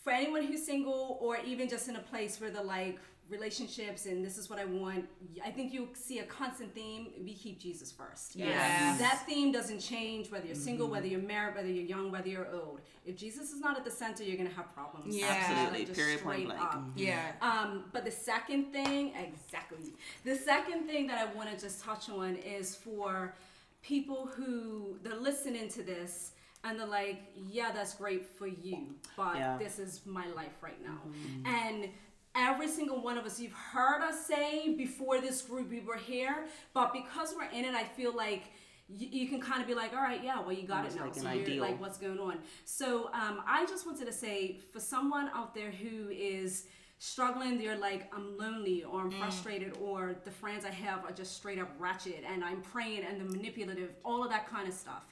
for anyone who's single or even just in a place where they're like relationships and this is what I want. I think you'll see a constant theme. We keep Jesus first. Yes. That theme doesn't change whether you're single, Mhm. whether you're married, whether you're young, whether you're old. If Jesus is not at the center, you're gonna have problems. Yeah. Absolutely. Like, just Period, point straight blank. up. Mhm. Yeah. Um, but the second thing, exactly. The second thing that I want to just touch on is for people who they're listening to this and they're like, yeah, that's great for you, but Yeah. this is my life right now. And every single one of us, you've heard us say before this group we were here, but because we're in it, I feel like you, you can kind of be like, all right, yeah, well, you got Almost it now. like so you're ideal. like, what's going on? So um, I just wanted to say, for someone out there who is struggling, they're like, I'm lonely or I'm Mm. frustrated or the friends I have are just straight up ratchet and I'm praying and the manipulative, all of that kind of stuff.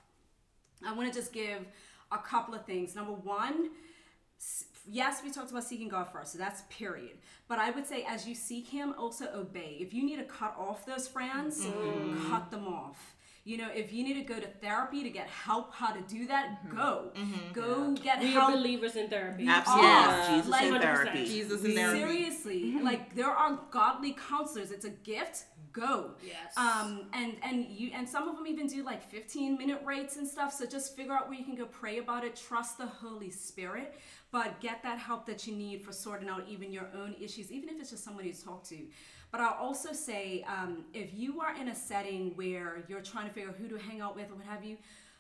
I want to just give a couple of things. Number one, yes, we talked about seeking God first, so that's period. But I would say as you seek Him, also obey. If you need to cut off those friends, Mhm. cut them off. You know, if you need to go to therapy to get help how to do that, mm-hmm. go. Mm-hmm. Go get We help. are believers in therapy. We Absolutely. are. Jesus Like, in therapy. Jesus in therapy. Seriously, mm-hmm. like there are godly counselors. It's a gift. Go. Yes. Um, and and you and some of them even do like 15 minute rates and stuff. So just figure out where you can go pray about it. Trust the Holy Spirit, but get that help that you need for sorting out even your own issues, even if it's just somebody to talk to. But I'll also say, um, if you are in a setting where you're trying to figure out who to hang out with or what have you,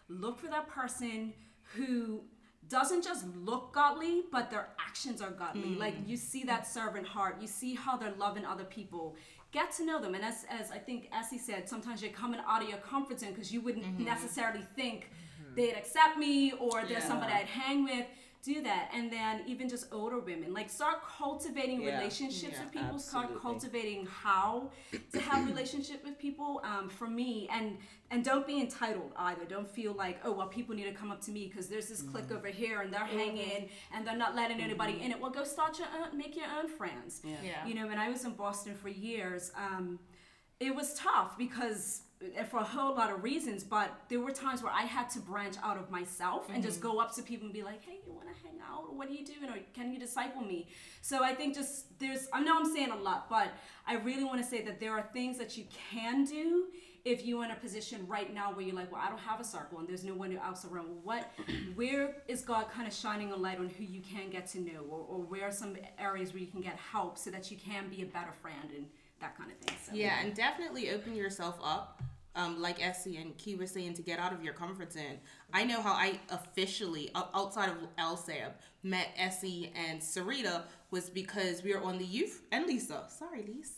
look for that person who doesn't just look godly, but their actions are godly. Mm. Like you see that servant heart, you see how they're loving other people. Get to know them, and as as I think Essie said, sometimes you're coming out of your comfort zone because you wouldn't Mhm. necessarily think they'd accept me or there's Yeah. somebody I'd hang with. Do that, and then even just older women, like start cultivating Yeah. relationships Yeah, with people. Start cultivating how to have relationship with people. Um, for me, and and don't be entitled either. Don't feel like oh well, people need to come up to me because there's this clique over here and they're hanging and they're not letting anybody in it. Well, go start your own, make your own friends. Yeah. Yeah. You know, when I was in Boston for years, um, it was tough because for a whole lot of reasons, but there were times where I had to branch out of myself and just mm-hmm. go up to people and be like, hey, you want to hang out? What are you doing? Or can you disciple me? So I think just there's, I know I'm saying a lot, but I really want to say that there are things that you can do if you're in a position right now where you're like, well, I don't have a circle and there's no one else around. Well, what, where is God kind of shining a light on who you can get to know, or, or where are some areas where you can get help so that you can be a better friend and that kind of thing. So Yeah, and definitely open yourself up. Um, like Essie and Key were saying, to get out of your comfort zone. I know how I officially, outside of LSAB, met Essie and Sarita was because we were on the youth, and Lisa, sorry, Lisa.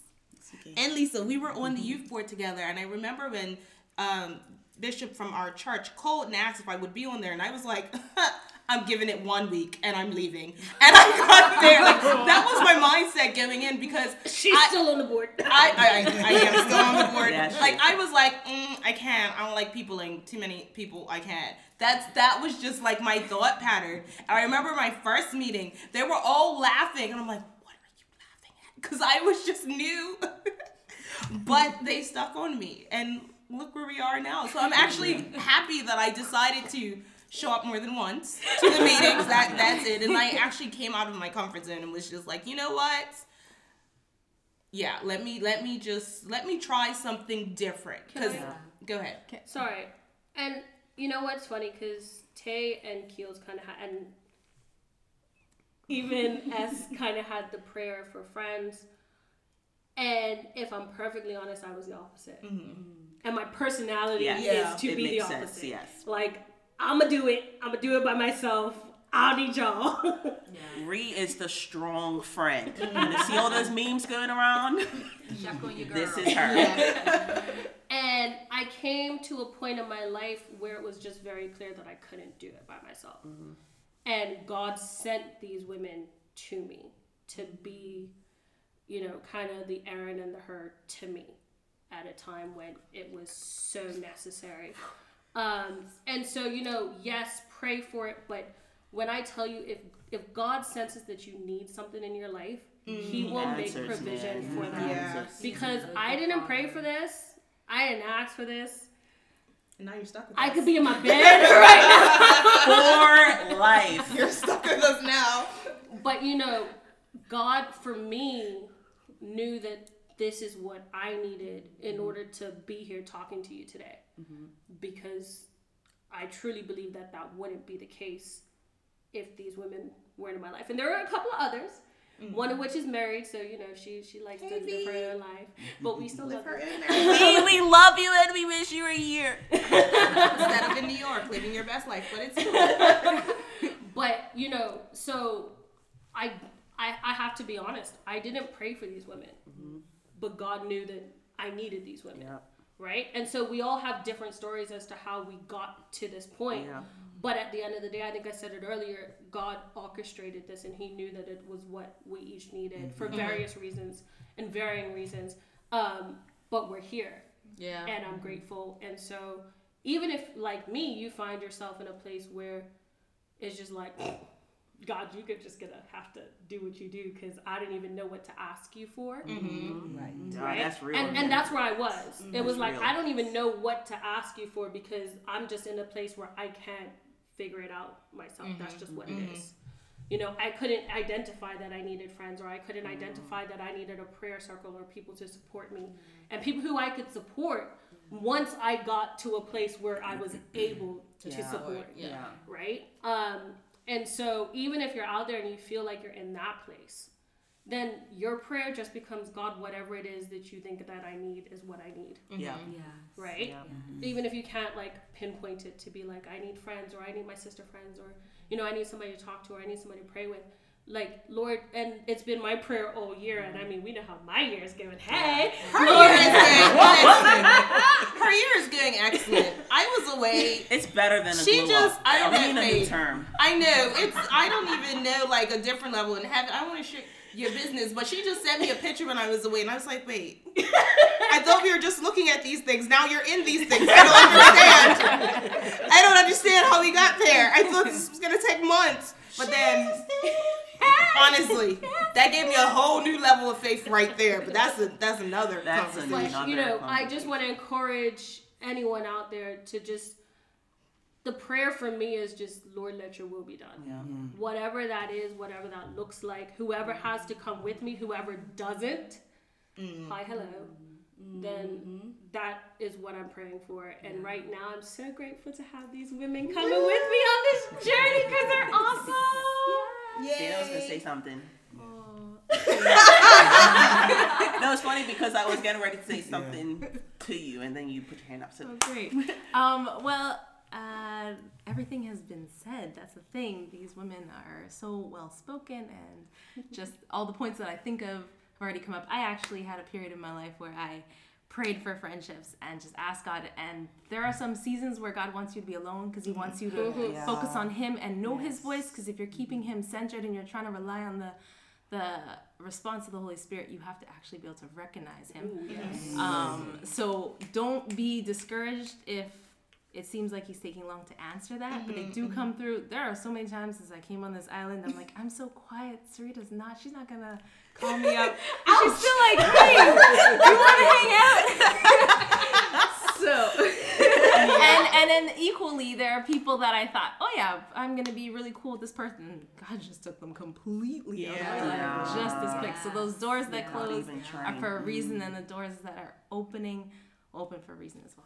And Lisa, we were on the youth board together, and I remember when um, Bishop from our church called and asked if I would be on there, and I was like, I'm giving it one week and I'm leaving. And I got there. Like, that was my mindset going in because She's I, still on the board. I, I, I am still on the board. Yeah, like is. I was like, mm, I can't. I don't like peopling too many people. I can't. That's that was just like my thought pattern. I remember my first meeting. They were all laughing, and I'm like, what are you laughing at? Because I was just new. but they stuck on me, and look where we are now. So I'm actually happy that I decided to show up more than once to the meetings. That that's it. And I actually came out of my comfort zone and was just like, you know what? Yeah, let me let me just let me try something different. Cause Can go ahead. Sorry. And you know what's funny? Because Tay and Keels kind of had, and even S kind of had the prayer for friends. And if I'm perfectly honest, I was the opposite. Mm-hmm. And my personality Yes. is Yeah. to It be the makes sense, opposite. yes. Like, I'm gonna do it. I'm gonna do it by myself. I don't need y'all. Ree is the strong friend. You see all those memes going around? Check on your girl. This is her. And I came to a point in my life where it was just very clear that I couldn't do it by myself. Mm-hmm. And God sent these women to me to be, you know, kind of the Aaron and the Hur to me at a time when it was so necessary. Um, and so, you know, yes, pray for it, but when I tell you if if God senses that you need something in your life, He will make provision man. for He that. answers. Because I didn't pray for this. I didn't ask for this. And now you're stuck with I us. could be in my bed right now. For life. You're stuck with us now. now. But you know, God for me knew that this is what I needed in order to be here talking to you today. Mm-hmm. Because I truly believe that that wouldn't be the case if these women weren't in my life. And there are a couple of others. Mm-hmm. One of which is married, so you know she she likes to live her own life, but we still love her. Ree, we love you and we wish you were here. Instead of in New York, living your best life, but it's But you know, so I, I I have to be honest. I didn't pray for these women, mm-hmm. but God knew that I needed these women, Yeah. Right? And so we all have different stories as to how we got to this point. Yeah. But at the end of the day, I think I said it earlier. God orchestrated this, and He knew that it was what we each needed for various reasons and varying reasons. Um, but we're here, Yeah. and I'm grateful. And so, even if, like me, you find yourself in a place where it's just like, God, you could just gonna have to do what you do because I didn't even know what to ask you for. Mm-hmm. Mm-hmm. Right. Mm-hmm. Right? that's real. And, and that's where I was. It was That's like real. I don't even know what to ask you for because I'm just in a place where I can't figure it out myself. That's just what it is. You know, I couldn't identify that I needed friends, or I couldn't identify that I needed a prayer circle or people to support me, and people who I could support once I got to a place where I was able to Yeah. support yeah. right? Um, and so even if you're out there and you feel like you're in that place, then your prayer just becomes God, whatever it is that you think that I need is what I need, Yeah. right? Yeah. Even if you can't like pinpoint it to be like I need friends or I need my sister friends or you know I need somebody to talk to or I need somebody to pray with. Like Lord, and it's been my prayer all year, and I mm. mean we know how my year is going. Hey, her year is going excellent. Her year is going excellent. I was away. It's better than a She just- up. I don't We need get a new term. I know it's. I don't even know like a different level in heaven. I want to share your business, but she just sent me a picture when I was away, and I was like, wait. I thought we were just looking at these things. Now you're in these things. I don't understand. I don't understand how we got there. I thought this was gonna take months, but then. Honestly, that gave me a whole new level of faith right there. But that's a that's another That's a- conversation. but you Another know, I just want to encourage anyone out there to just. The prayer for me is just, Lord, let your will be done. Yeah. Mm-hmm. Whatever that is, whatever that looks like, whoever mm-hmm. has to come with me, whoever doesn't, mm-hmm. hi, hello, then that is what I'm praying for. And right now, I'm so grateful to have these women coming with me on this journey because they're awesome. Dana was gonna say something. no, it's funny because I was getting ready to say something to you, and then you put your hand up. So Oh, great. Um, well, uh, everything has been said. That's the thing. These women are so well spoken, and just all the points that I think of have already come up. I actually had a period in my life where I prayed for friendships and just asked God. And there are some seasons where God wants you to be alone because He wants you to mm-hmm. Yeah. focus on Him and know His voice. Because if you're keeping Him centered and you're trying to rely on the the response of the Holy Spirit, you have to actually be able to recognize Him. Um, so don't be discouraged if it seems like he's taking long to answer that, but they mm-hmm. do come mm-hmm. through. There are so many times since I came on this island, I'm like, I'm so quiet. Sarita's not. She's not gonna call me up. And she's still like, hey, you want to hang out? so, and and then equally, there are people that I thought, oh yeah, I'm gonna be really cool with this person. God just took them completely out of my life, just as quick. So those doors that Not close are for a reason, mm-hmm. and the doors that are opening, open for a reason as well.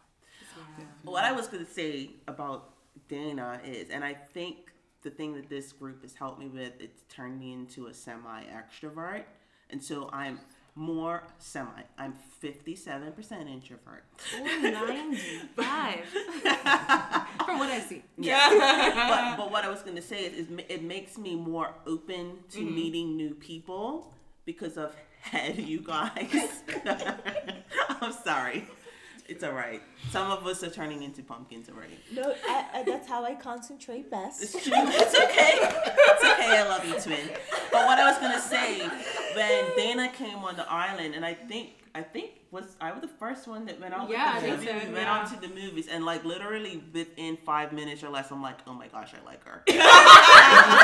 What I was going to say about Dana is, and I think the thing that this group has helped me with, it's turned me into a semi extrovert. And so I'm more semi. I'm 57% introvert. Ooh, 95. From what I see. Yeah. but, but what I was going to say is, is it makes me more open to Mhm. meeting new people because of head, you guys. I'm sorry. It's all right. Some of us are turning into pumpkins already. No, I, I, that's how I concentrate best. It's true. It's okay. It's okay. I love you, twin. But what I was gonna say, when Dana came on the island, and I think I think was I was the first one that went out. Yeah, with the I movies, so, Went out to the movies, and like literally within five minutes or less, I'm like, oh my gosh, I like her.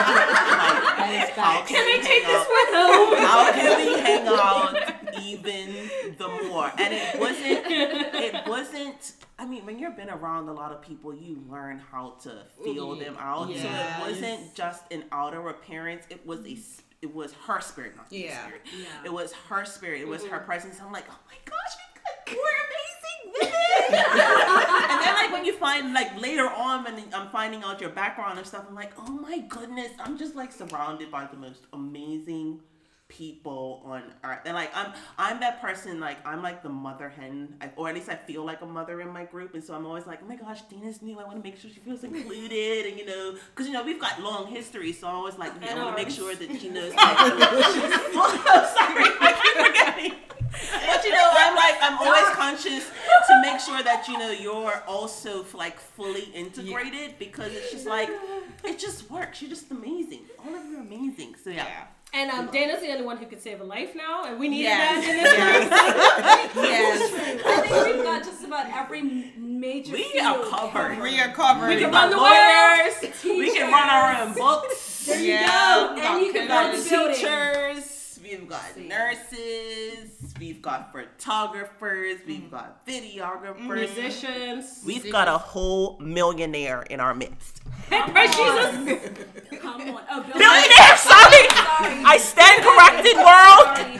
Like, how Can I we take this out- one home? How can we hang out even the more? And it wasn't. It wasn't. I mean, when you've been around a lot of people, you learn how to feel them out. So it wasn't just an outer appearance. It was a It was her spirit, not Yeah. spirit. Yeah. It was her spirit. It was her Mhm. presence. I'm like, oh my gosh, we're amazing women. and then like when you find like later on when I'm finding out your background and stuff, I'm like, oh my goodness, I'm just like surrounded by the most amazing people on earth. And like I'm I'm that person like I'm like the mother hen, or at least I feel like a mother in my group, and so I'm always like, oh my gosh, Dina's new. I want to make sure she feels included, and you know, because you know we've got long history, so I'm always like, I want to make sure that she knows. Like, oh, sorry, I keep forgetting. But you know, I'm like I'm always conscious to make sure that you know you're also like fully integrated because it's just like it just works. You're just amazing. All of you are amazing. So yeah. And um, Dana's the only one who could save a life now, and we needed Yes. that in this room. Yes. I think we've got just about every major. We field are covered. We are covered. We We can can run run the lawyers. We can run our own books. There you Yeah. go. We And you can We've got the building. teachers. We've got nurses. We've got photographers. We've mm. got videographers. Mm. Musicians. We've got a whole millionaire in our midst. Hey, praise Jesus. Come on. Oh, Bill Billionaire, sorry. I stand corrected, world.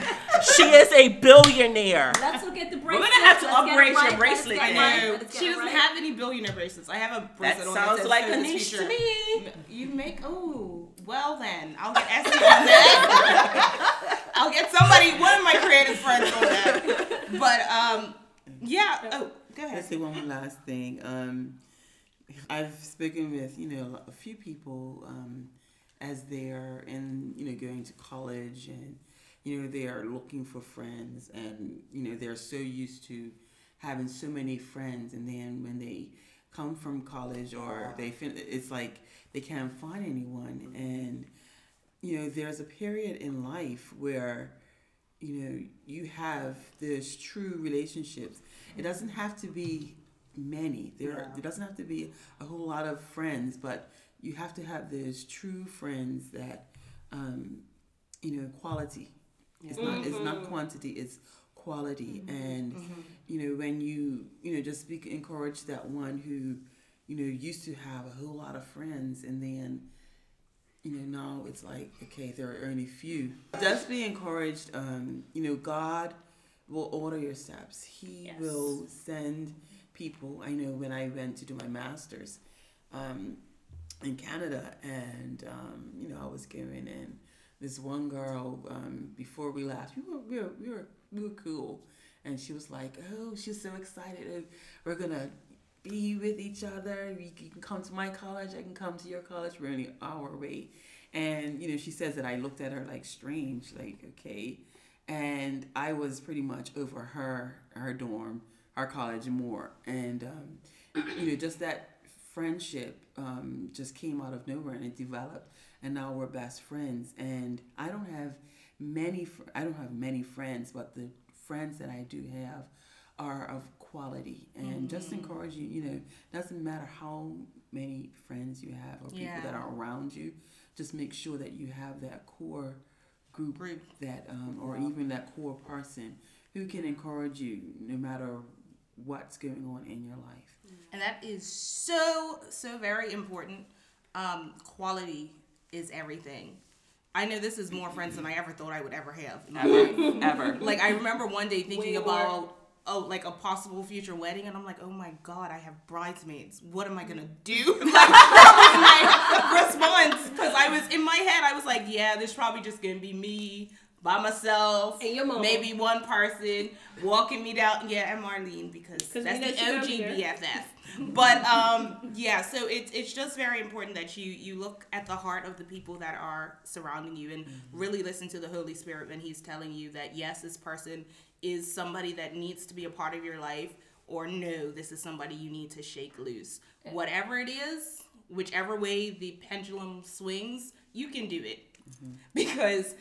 She is a billionaire. Let's look at the bracelet. We're gonna have to Let's upgrade your right. Let's bracelet get it then. right. No, Let's get she doesn't right. have any billionaire bracelets. I have a That bracelet on sounds says like so a the niche to me. You make oh well then I'll get Essie on that. I'll get somebody one of my creative friends on that. But um yeah oh go ahead. Let's say one last thing. Um, I've spoken with you know a few people um, as they're in you know going to college and you know they are looking for friends and you know they're so used to having so many friends and then when they come from college or they fin- it's like they can't find anyone. And you know there's a period in life where you know you have those true relationships. It doesn't have to be many. There Yeah. there doesn't have to be a whole lot of friends but you have to have those true friends that um, you know quality. It's not it's not mm-hmm. quantity it's quality. Mm-hmm. And mm-hmm. you know when you you know just be encourage that one who you know used to have a whole lot of friends and then you know now it's like okay there are only few. Just be encouraged um you know god will order your steps. He Yes. will send people. I know when i went to do my masters um in canada and um you know i was going in. This one girl um before we left we were we were we were, we were cool. And she was like oh she's so excited. We're gonna be with each other. You can come to my college. I can come to your college. We're only hour away. And, you know, she says that I looked at her like strange, like, okay. And I was pretty much over her, her dorm, our college more. And, um, you know, just that friendship um, just came out of nowhere and it developed. And now we're best friends. And I don't have many, fr- I don't have many friends, but the friends that I do have are of quality and just encourage you you know doesn't matter how many friends you have or people that are around you just make sure that you have that core group, Group. that um, or even that core person who can encourage you no matter what's going on in your life And that is so, so very important. Um, quality is everything. I know this is more friends than I ever thought I would ever have. life. Ever. Like I remember one day thinking about oh like a possible future wedding and I'm like, oh my god, I have bridesmaids. What am I gonna do? like that was my response. Because I was in my head, I was like, yeah, there's probably just gonna be me, by myself. And your mom. Maybe one person walking me down. Yeah, and Marlene because that's the OG. BFF. but um, yeah, so it's it's just very important that you you look at the heart of the people that are surrounding you and really listen to the Holy Spirit when He's telling you that yes, this person is somebody that needs to be a part of your life, or no, this is somebody you need to shake loose. Whatever it is, whichever way the pendulum swings, you can do it because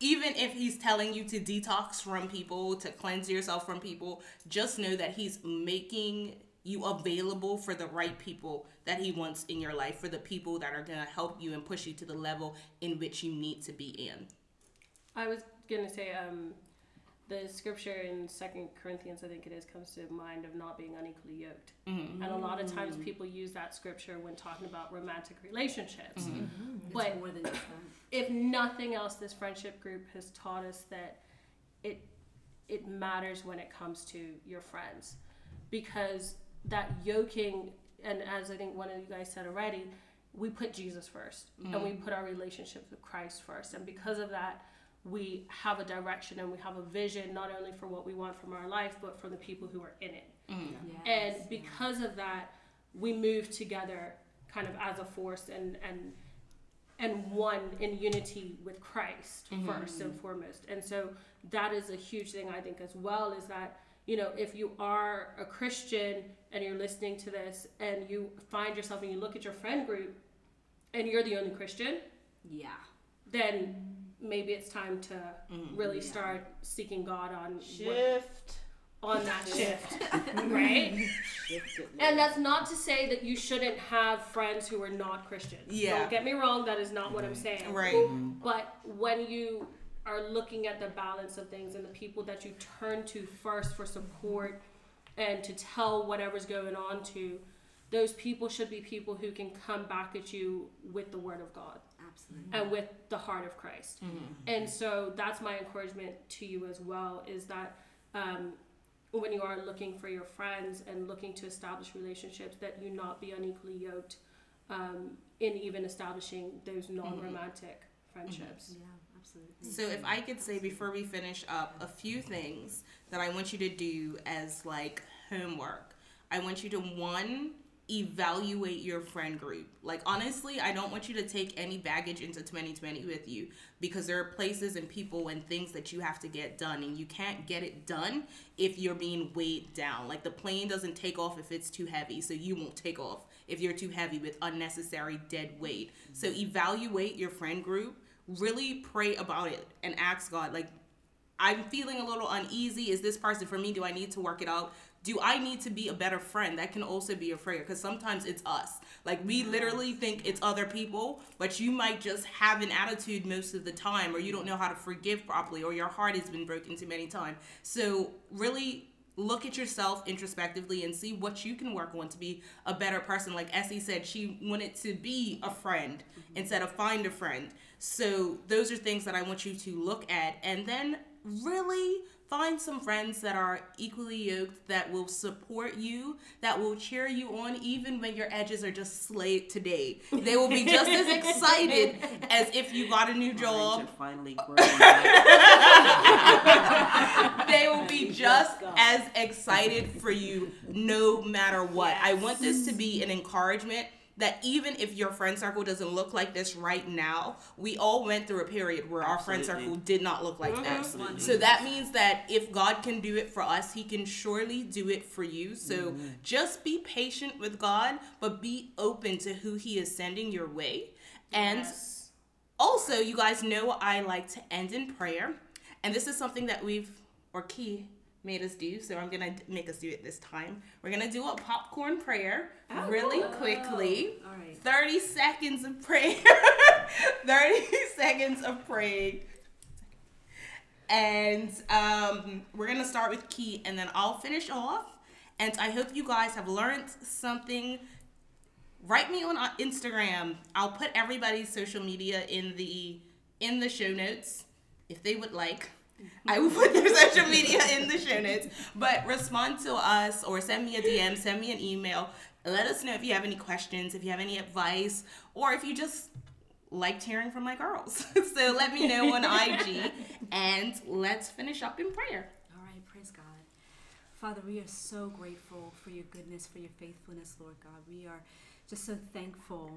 even if he's telling you to detox from people, to cleanse yourself from people, just know that he's making you available for the right people that he wants in your life, for the people that are going to help you and push you to the level in which you need to be in. I was gonna say, um, the scripture in Second Corinthians, I think it is, comes to mind of not being unequally yoked. Mhm. And a lot of times people use that scripture when talking about romantic relationships. Mhm. But more than just that. if nothing else, this friendship group has taught us that it it matters when it comes to your friends because that yoking and as I think one of you guys said already, we put Jesus 1st and we Mhm. put our relationship with Christ first, and because of that, we have a direction and we have a vision not only for what we want from our life but from the people who are in it. And because of that, we move together kind of as a force and and and one in unity with Christ Mhm. first and foremost. And so that is a huge thing I think as well is that you know if you are a Christian and you're listening to this and you find yourself and you look at your friend group and you're the only Christian, yeah, then maybe it's time to Mhm. really Yeah. start seeking God on what- Shift. on that shift, right? Shift it, And that's not to say that you shouldn't have friends who are not Christian. Yeah. Don't get me wrong, that is not what I'm saying. Right. But when you are looking at the balance of things and the people that you turn to first for support and to tell whatever's going on to, those people should be people who can come back at you with the word of God absolutely. and with the heart of Christ. Mm-hmm. And so that's my encouragement to you as well is that um, when you are looking for your friends and looking to establish relationships, that you not be unequally yoked um, in even establishing those non romantic friendships. Yeah, absolutely. So if I could say before we finish up a few things that I want you to do as like homework. I want you to one evaluate your friend group. Like honestly, I don't want you to take any baggage into 2020 with you because there are places and people and things that you have to get done and you can't get it done if you're being weighed down. Like the plane doesn't take off if it's too heavy, so you won't take off if you're too heavy with unnecessary dead weight. So evaluate your friend group, really pray about it and ask God like I'm feeling a little uneasy. Is this person for me? Do I need to work it out? Do I need to be a better friend? That can also be a prayer because sometimes it's us. Like we literally think it's other people, but you might just have an attitude most of the time, or you don't know how to forgive properly, or your heart has been broken too many times. So really look at yourself introspectively and see what you can work on to be a better person. Like Essie said, she wanted to be a friend mm-hmm. instead of find a friend. So those are things that I want you to look at and then really find some friends that are equally yoked that will support you, that will cheer you on even when your edges are just slayed today. They will be just as excited as if you got a new job. Finally they will be just as excited for you no matter what. I want this to be an encouragement that even if your friend circle doesn't look like this right now, we all went through a period where our friend circle did not look like mm-hmm. that. Absolutely. So that means that if God can do it for us, He can surely do it for you. So mm-hmm. just be patient with God, but be open to who He is sending your way. And also, you guys know I like to end in prayer. And this is something that we've, or Key made us do. So I'm going to make us do it this time. We're going to do a popcorn prayer really quickly. All right. 30 seconds of prayer. 30 seconds of praying. And um, we're going to start with Key and then I'll finish off. And I hope you guys have learned something write me on uh, Instagram. I'll put everybody's social media in the in the show notes if they would like. I will put their social media in the show notes. But respond to us or send me a DM, send me an email. Let us know if you have any questions, if you have any advice, or if you just liked hearing from my girls. so let me know on IG and let's finish up in prayer. All right, praise God. Father, we are so grateful for your goodness, for your faithfulness, Lord God. We are just so thankful.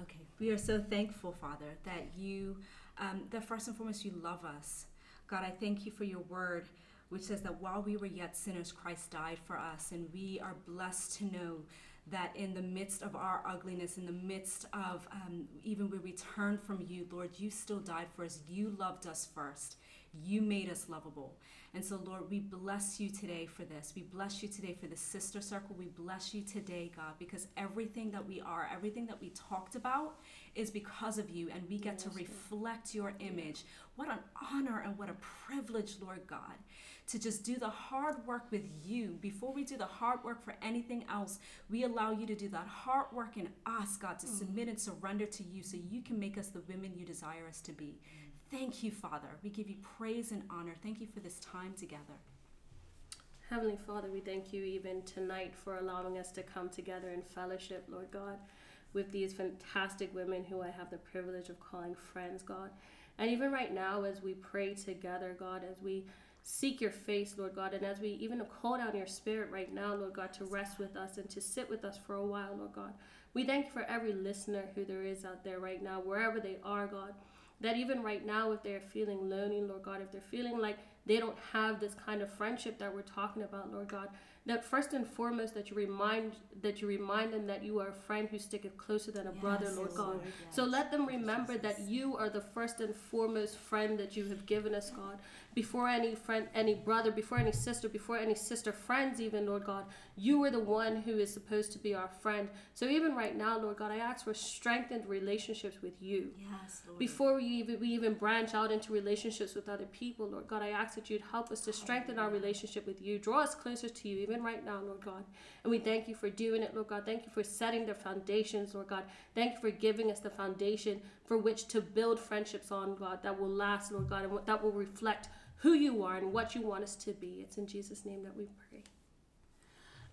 Okay, we are so thankful, Father, that you, um, that first and foremost, you love us. God, I thank you for your word, which says that while we were yet sinners, Christ died for us. And we are blessed to know that in the midst of our ugliness, in the midst of um, even when we turn from you, Lord, you still died for us. You loved us first. You made us lovable. And so, Lord, we bless you today for this. We bless you today for the sister circle. We bless you today, God, because everything that we are, everything that we talked about is because of you, and we get to reflect your image. What an honor and what a privilege, Lord God to just do the hard work with you. Before we do the hard work for anything else, we allow you to do that hard work in us, God, to mm. submit and surrender to you so you can make us the women you desire us to be. Thank you, Father. We give you praise and honor. Thank you for this time together. Heavenly Father, we thank you even tonight for allowing us to come together in fellowship, Lord God, with these fantastic women who I have the privilege of calling friends, God. And even right now, as we pray together, God, as we seek your face, Lord God. And as we even call down your spirit right now, Lord God, to rest with us and to sit with us for a while, Lord God. We thank you for every listener who there is out there right now, wherever they are, God. That even right now, if they're feeling lonely, Lord God, if they're feeling like they don't have this kind of friendship that we're talking about, Lord God, that first and foremost that you remind that you remind them that you are a friend who sticketh closer than a yes, brother, Lord God. Lord, yes. So let them remember that you are the first and foremost friend that you have given us, God before any friend, any brother, before any sister, before any sister friends, even, Lord God. You are the one who is supposed to be our friend. So even right now, Lord God, I ask for strengthened relationships with you. Yes, Lord. Before we even, we even branch out into relationships with other people, Lord God, I ask that you'd help us to strengthen our relationship with you. Draw us closer to you, even right now, Lord God. And we thank you for doing it, Lord God. Thank you for setting the foundations, Lord God. Thank you for giving us the foundation for which to build friendships on, God, that will last, Lord God, and that will reflect who you are and what you want us to be. It's in Jesus' name that we pray.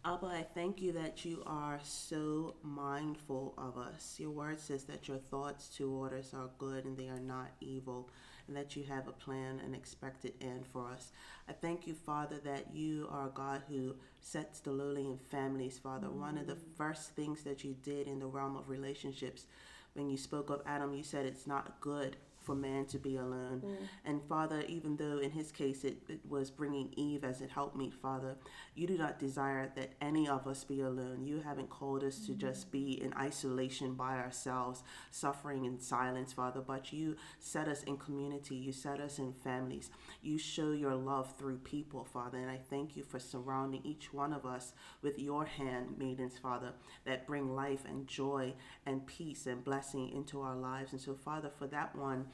Abba, I thank you that you are so mindful of us. Your word says that your thoughts toward us are good and they are not evil, and that you have a plan, and expected end for us. I thank you, Father, that you are a God who sets the lowly in families, Father. Mm. One of the first things that you did in the realm of relationships, when you spoke of Adam, you said it's not good for man to be alone. Mm. And Father, even though in his case it, it was bringing Eve as it helped me, Father, you do not desire that any of us be alone. You haven't called us mm. to just be in isolation by ourselves, suffering in silence, Father, but you set us in community. You set us in families. You show your love through people, Father. And I thank you for surrounding each one of us with your hand, maidens, Father, that bring life and joy and peace and blessing into our lives. And so, Father, for that one,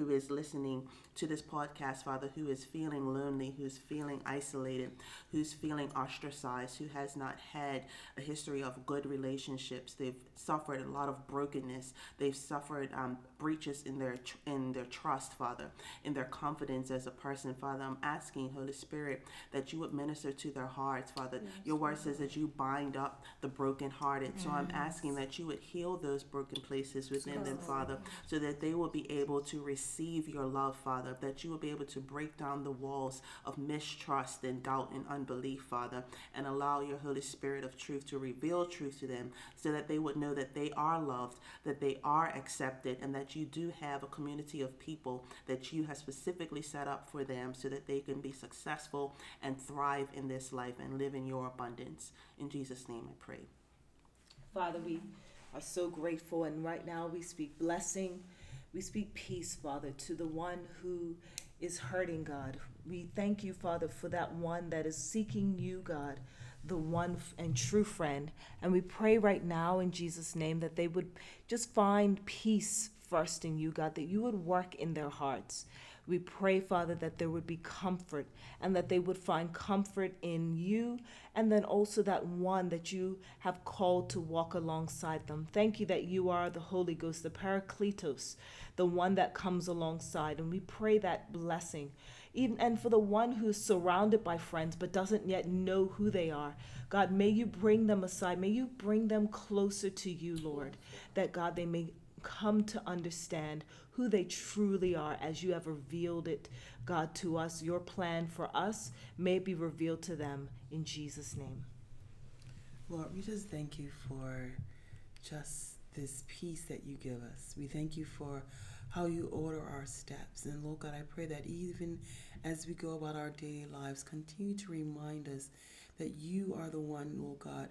who is listening to this podcast, Father, who is feeling lonely, who's feeling isolated, who's feeling ostracized, who has not had a history of good relationships. They've suffered a lot of brokenness. They've suffered um, breaches in their in their trust, Father, in their confidence as a person, Father. I'm asking, Holy Spirit, that you would minister to their hearts, Father. Yes, Your word says that you bind up the brokenhearted. Yes. So I'm asking that you would heal those broken places within them, Father, so that they will be able to receive your love, Father, that you will be able to break down the walls of mistrust and doubt and unbelief, Father, and allow your Holy Spirit of truth to reveal truth to them so that they would know that they are loved, that they are accepted, and that you do have a community of people that you have specifically set up for them so that they can be successful and thrive in this life and live in your abundance. In Jesus' name I pray. Father, we are so grateful, and right now we speak blessing. We speak peace, Father, to the one who is hurting, God. We thank you, Father, for that one that is seeking you, God, the one and true friend. And we pray right now in Jesus' name that they would just find peace first in you, God, that you would work in their hearts. We pray, Father, that there would be comfort and that they would find comfort in you and then also that one that you have called to walk alongside them. Thank you that you are the Holy Ghost, the Paracletos, the one that comes alongside. And we pray that blessing. Even, and for the one who's surrounded by friends but doesn't yet know who they are, God, may you bring them aside. May you bring them closer to you, Lord, that God, they may come to understand who they truly are as you have revealed it, God, to us. Your plan for us may be revealed to them in Jesus' name. Lord, we just thank you for just this peace that you give us. We thank you for how you order our steps. And Lord God, I pray that even as we go about our daily lives, continue to remind us that you are the one, Lord God,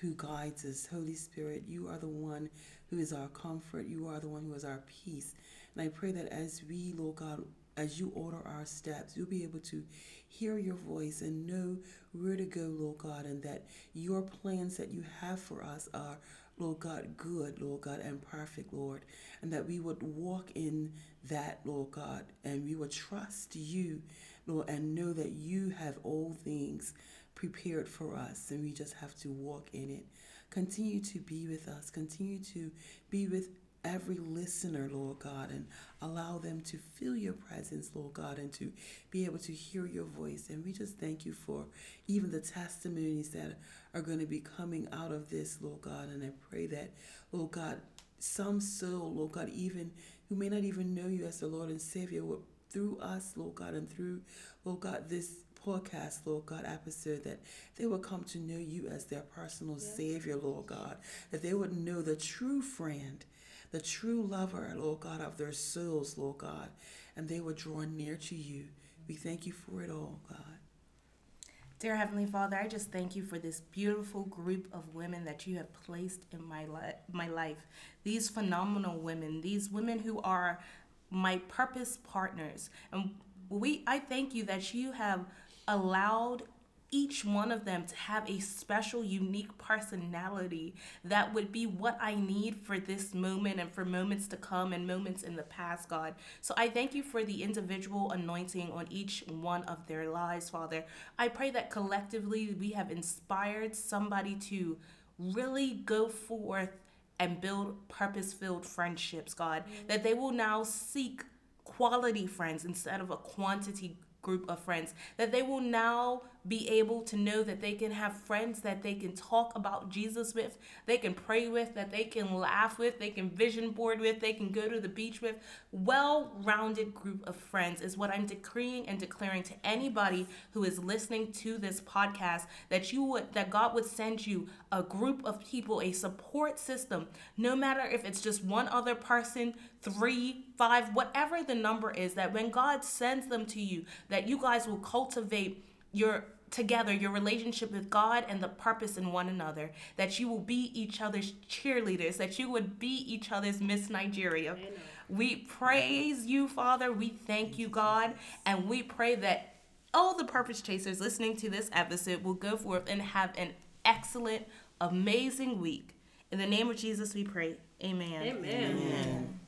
who guides us. Holy Spirit, you are the one who is our comfort. You are the one who is our peace. And I pray that as we, Lord God, as you order our steps, you'll be able to hear your voice and know where to go, Lord God, and that your plans that you have for us are, Lord God, good, Lord God, and perfect, Lord. And that we would walk in that, Lord God, and we would trust you, Lord, and know that you have all things prepared for us, and we just have to walk in it. Continue to be with us, continue to be with every listener, Lord God, and allow them to feel your presence, Lord God, and to be able to hear your voice. And we just thank you for even the testimonies that are going to be coming out of this, Lord God. And I pray that, Lord God, some soul, Lord God, even who may not even know you as the Lord and Savior, will, through us, Lord God, and through, Lord God, this podcast, Lord God, episode, that they will come to know you as their personal yes. Savior, Lord God, that they would know the true friend, the true lover, Lord God, of their souls, Lord God, and they would draw near to you. We thank you for it all, God. Dear Heavenly Father, I just thank you for this beautiful group of women that you have placed in my, li- my life. These phenomenal women, these women who are my purpose partners. And we I thank you that you have allowed each one of them to have a special, unique personality that would be what I need for this moment and for moments to come and moments in the past, God. So I thank you for the individual anointing on each one of their lives, Father. I pray that collectively we have inspired somebody to really go forth and build purpose filled friendships, God. That they will now seek quality friends instead of a quantity group of friends that they will now be able to know that they can have friends that they can talk about Jesus with, they can pray with, that they can laugh with, they can vision board with, they can go to the beach with. Well rounded group of friends is what I'm decreeing and declaring to anybody who is listening to this podcast that you would, that God would send you a group of people, a support system, no matter if it's just one other person, three, five, whatever the number is, that when God sends them to you, that you guys will cultivate your together your relationship with God and the purpose in one another that you will be each other's cheerleaders that you would be each other's Miss Nigeria. We praise you father. We thank you God. And we pray that all the purpose chasers listening to this episode will go forth and have an excellent amazing week. In the name of Jesus we pray. Amen. Amen, amen.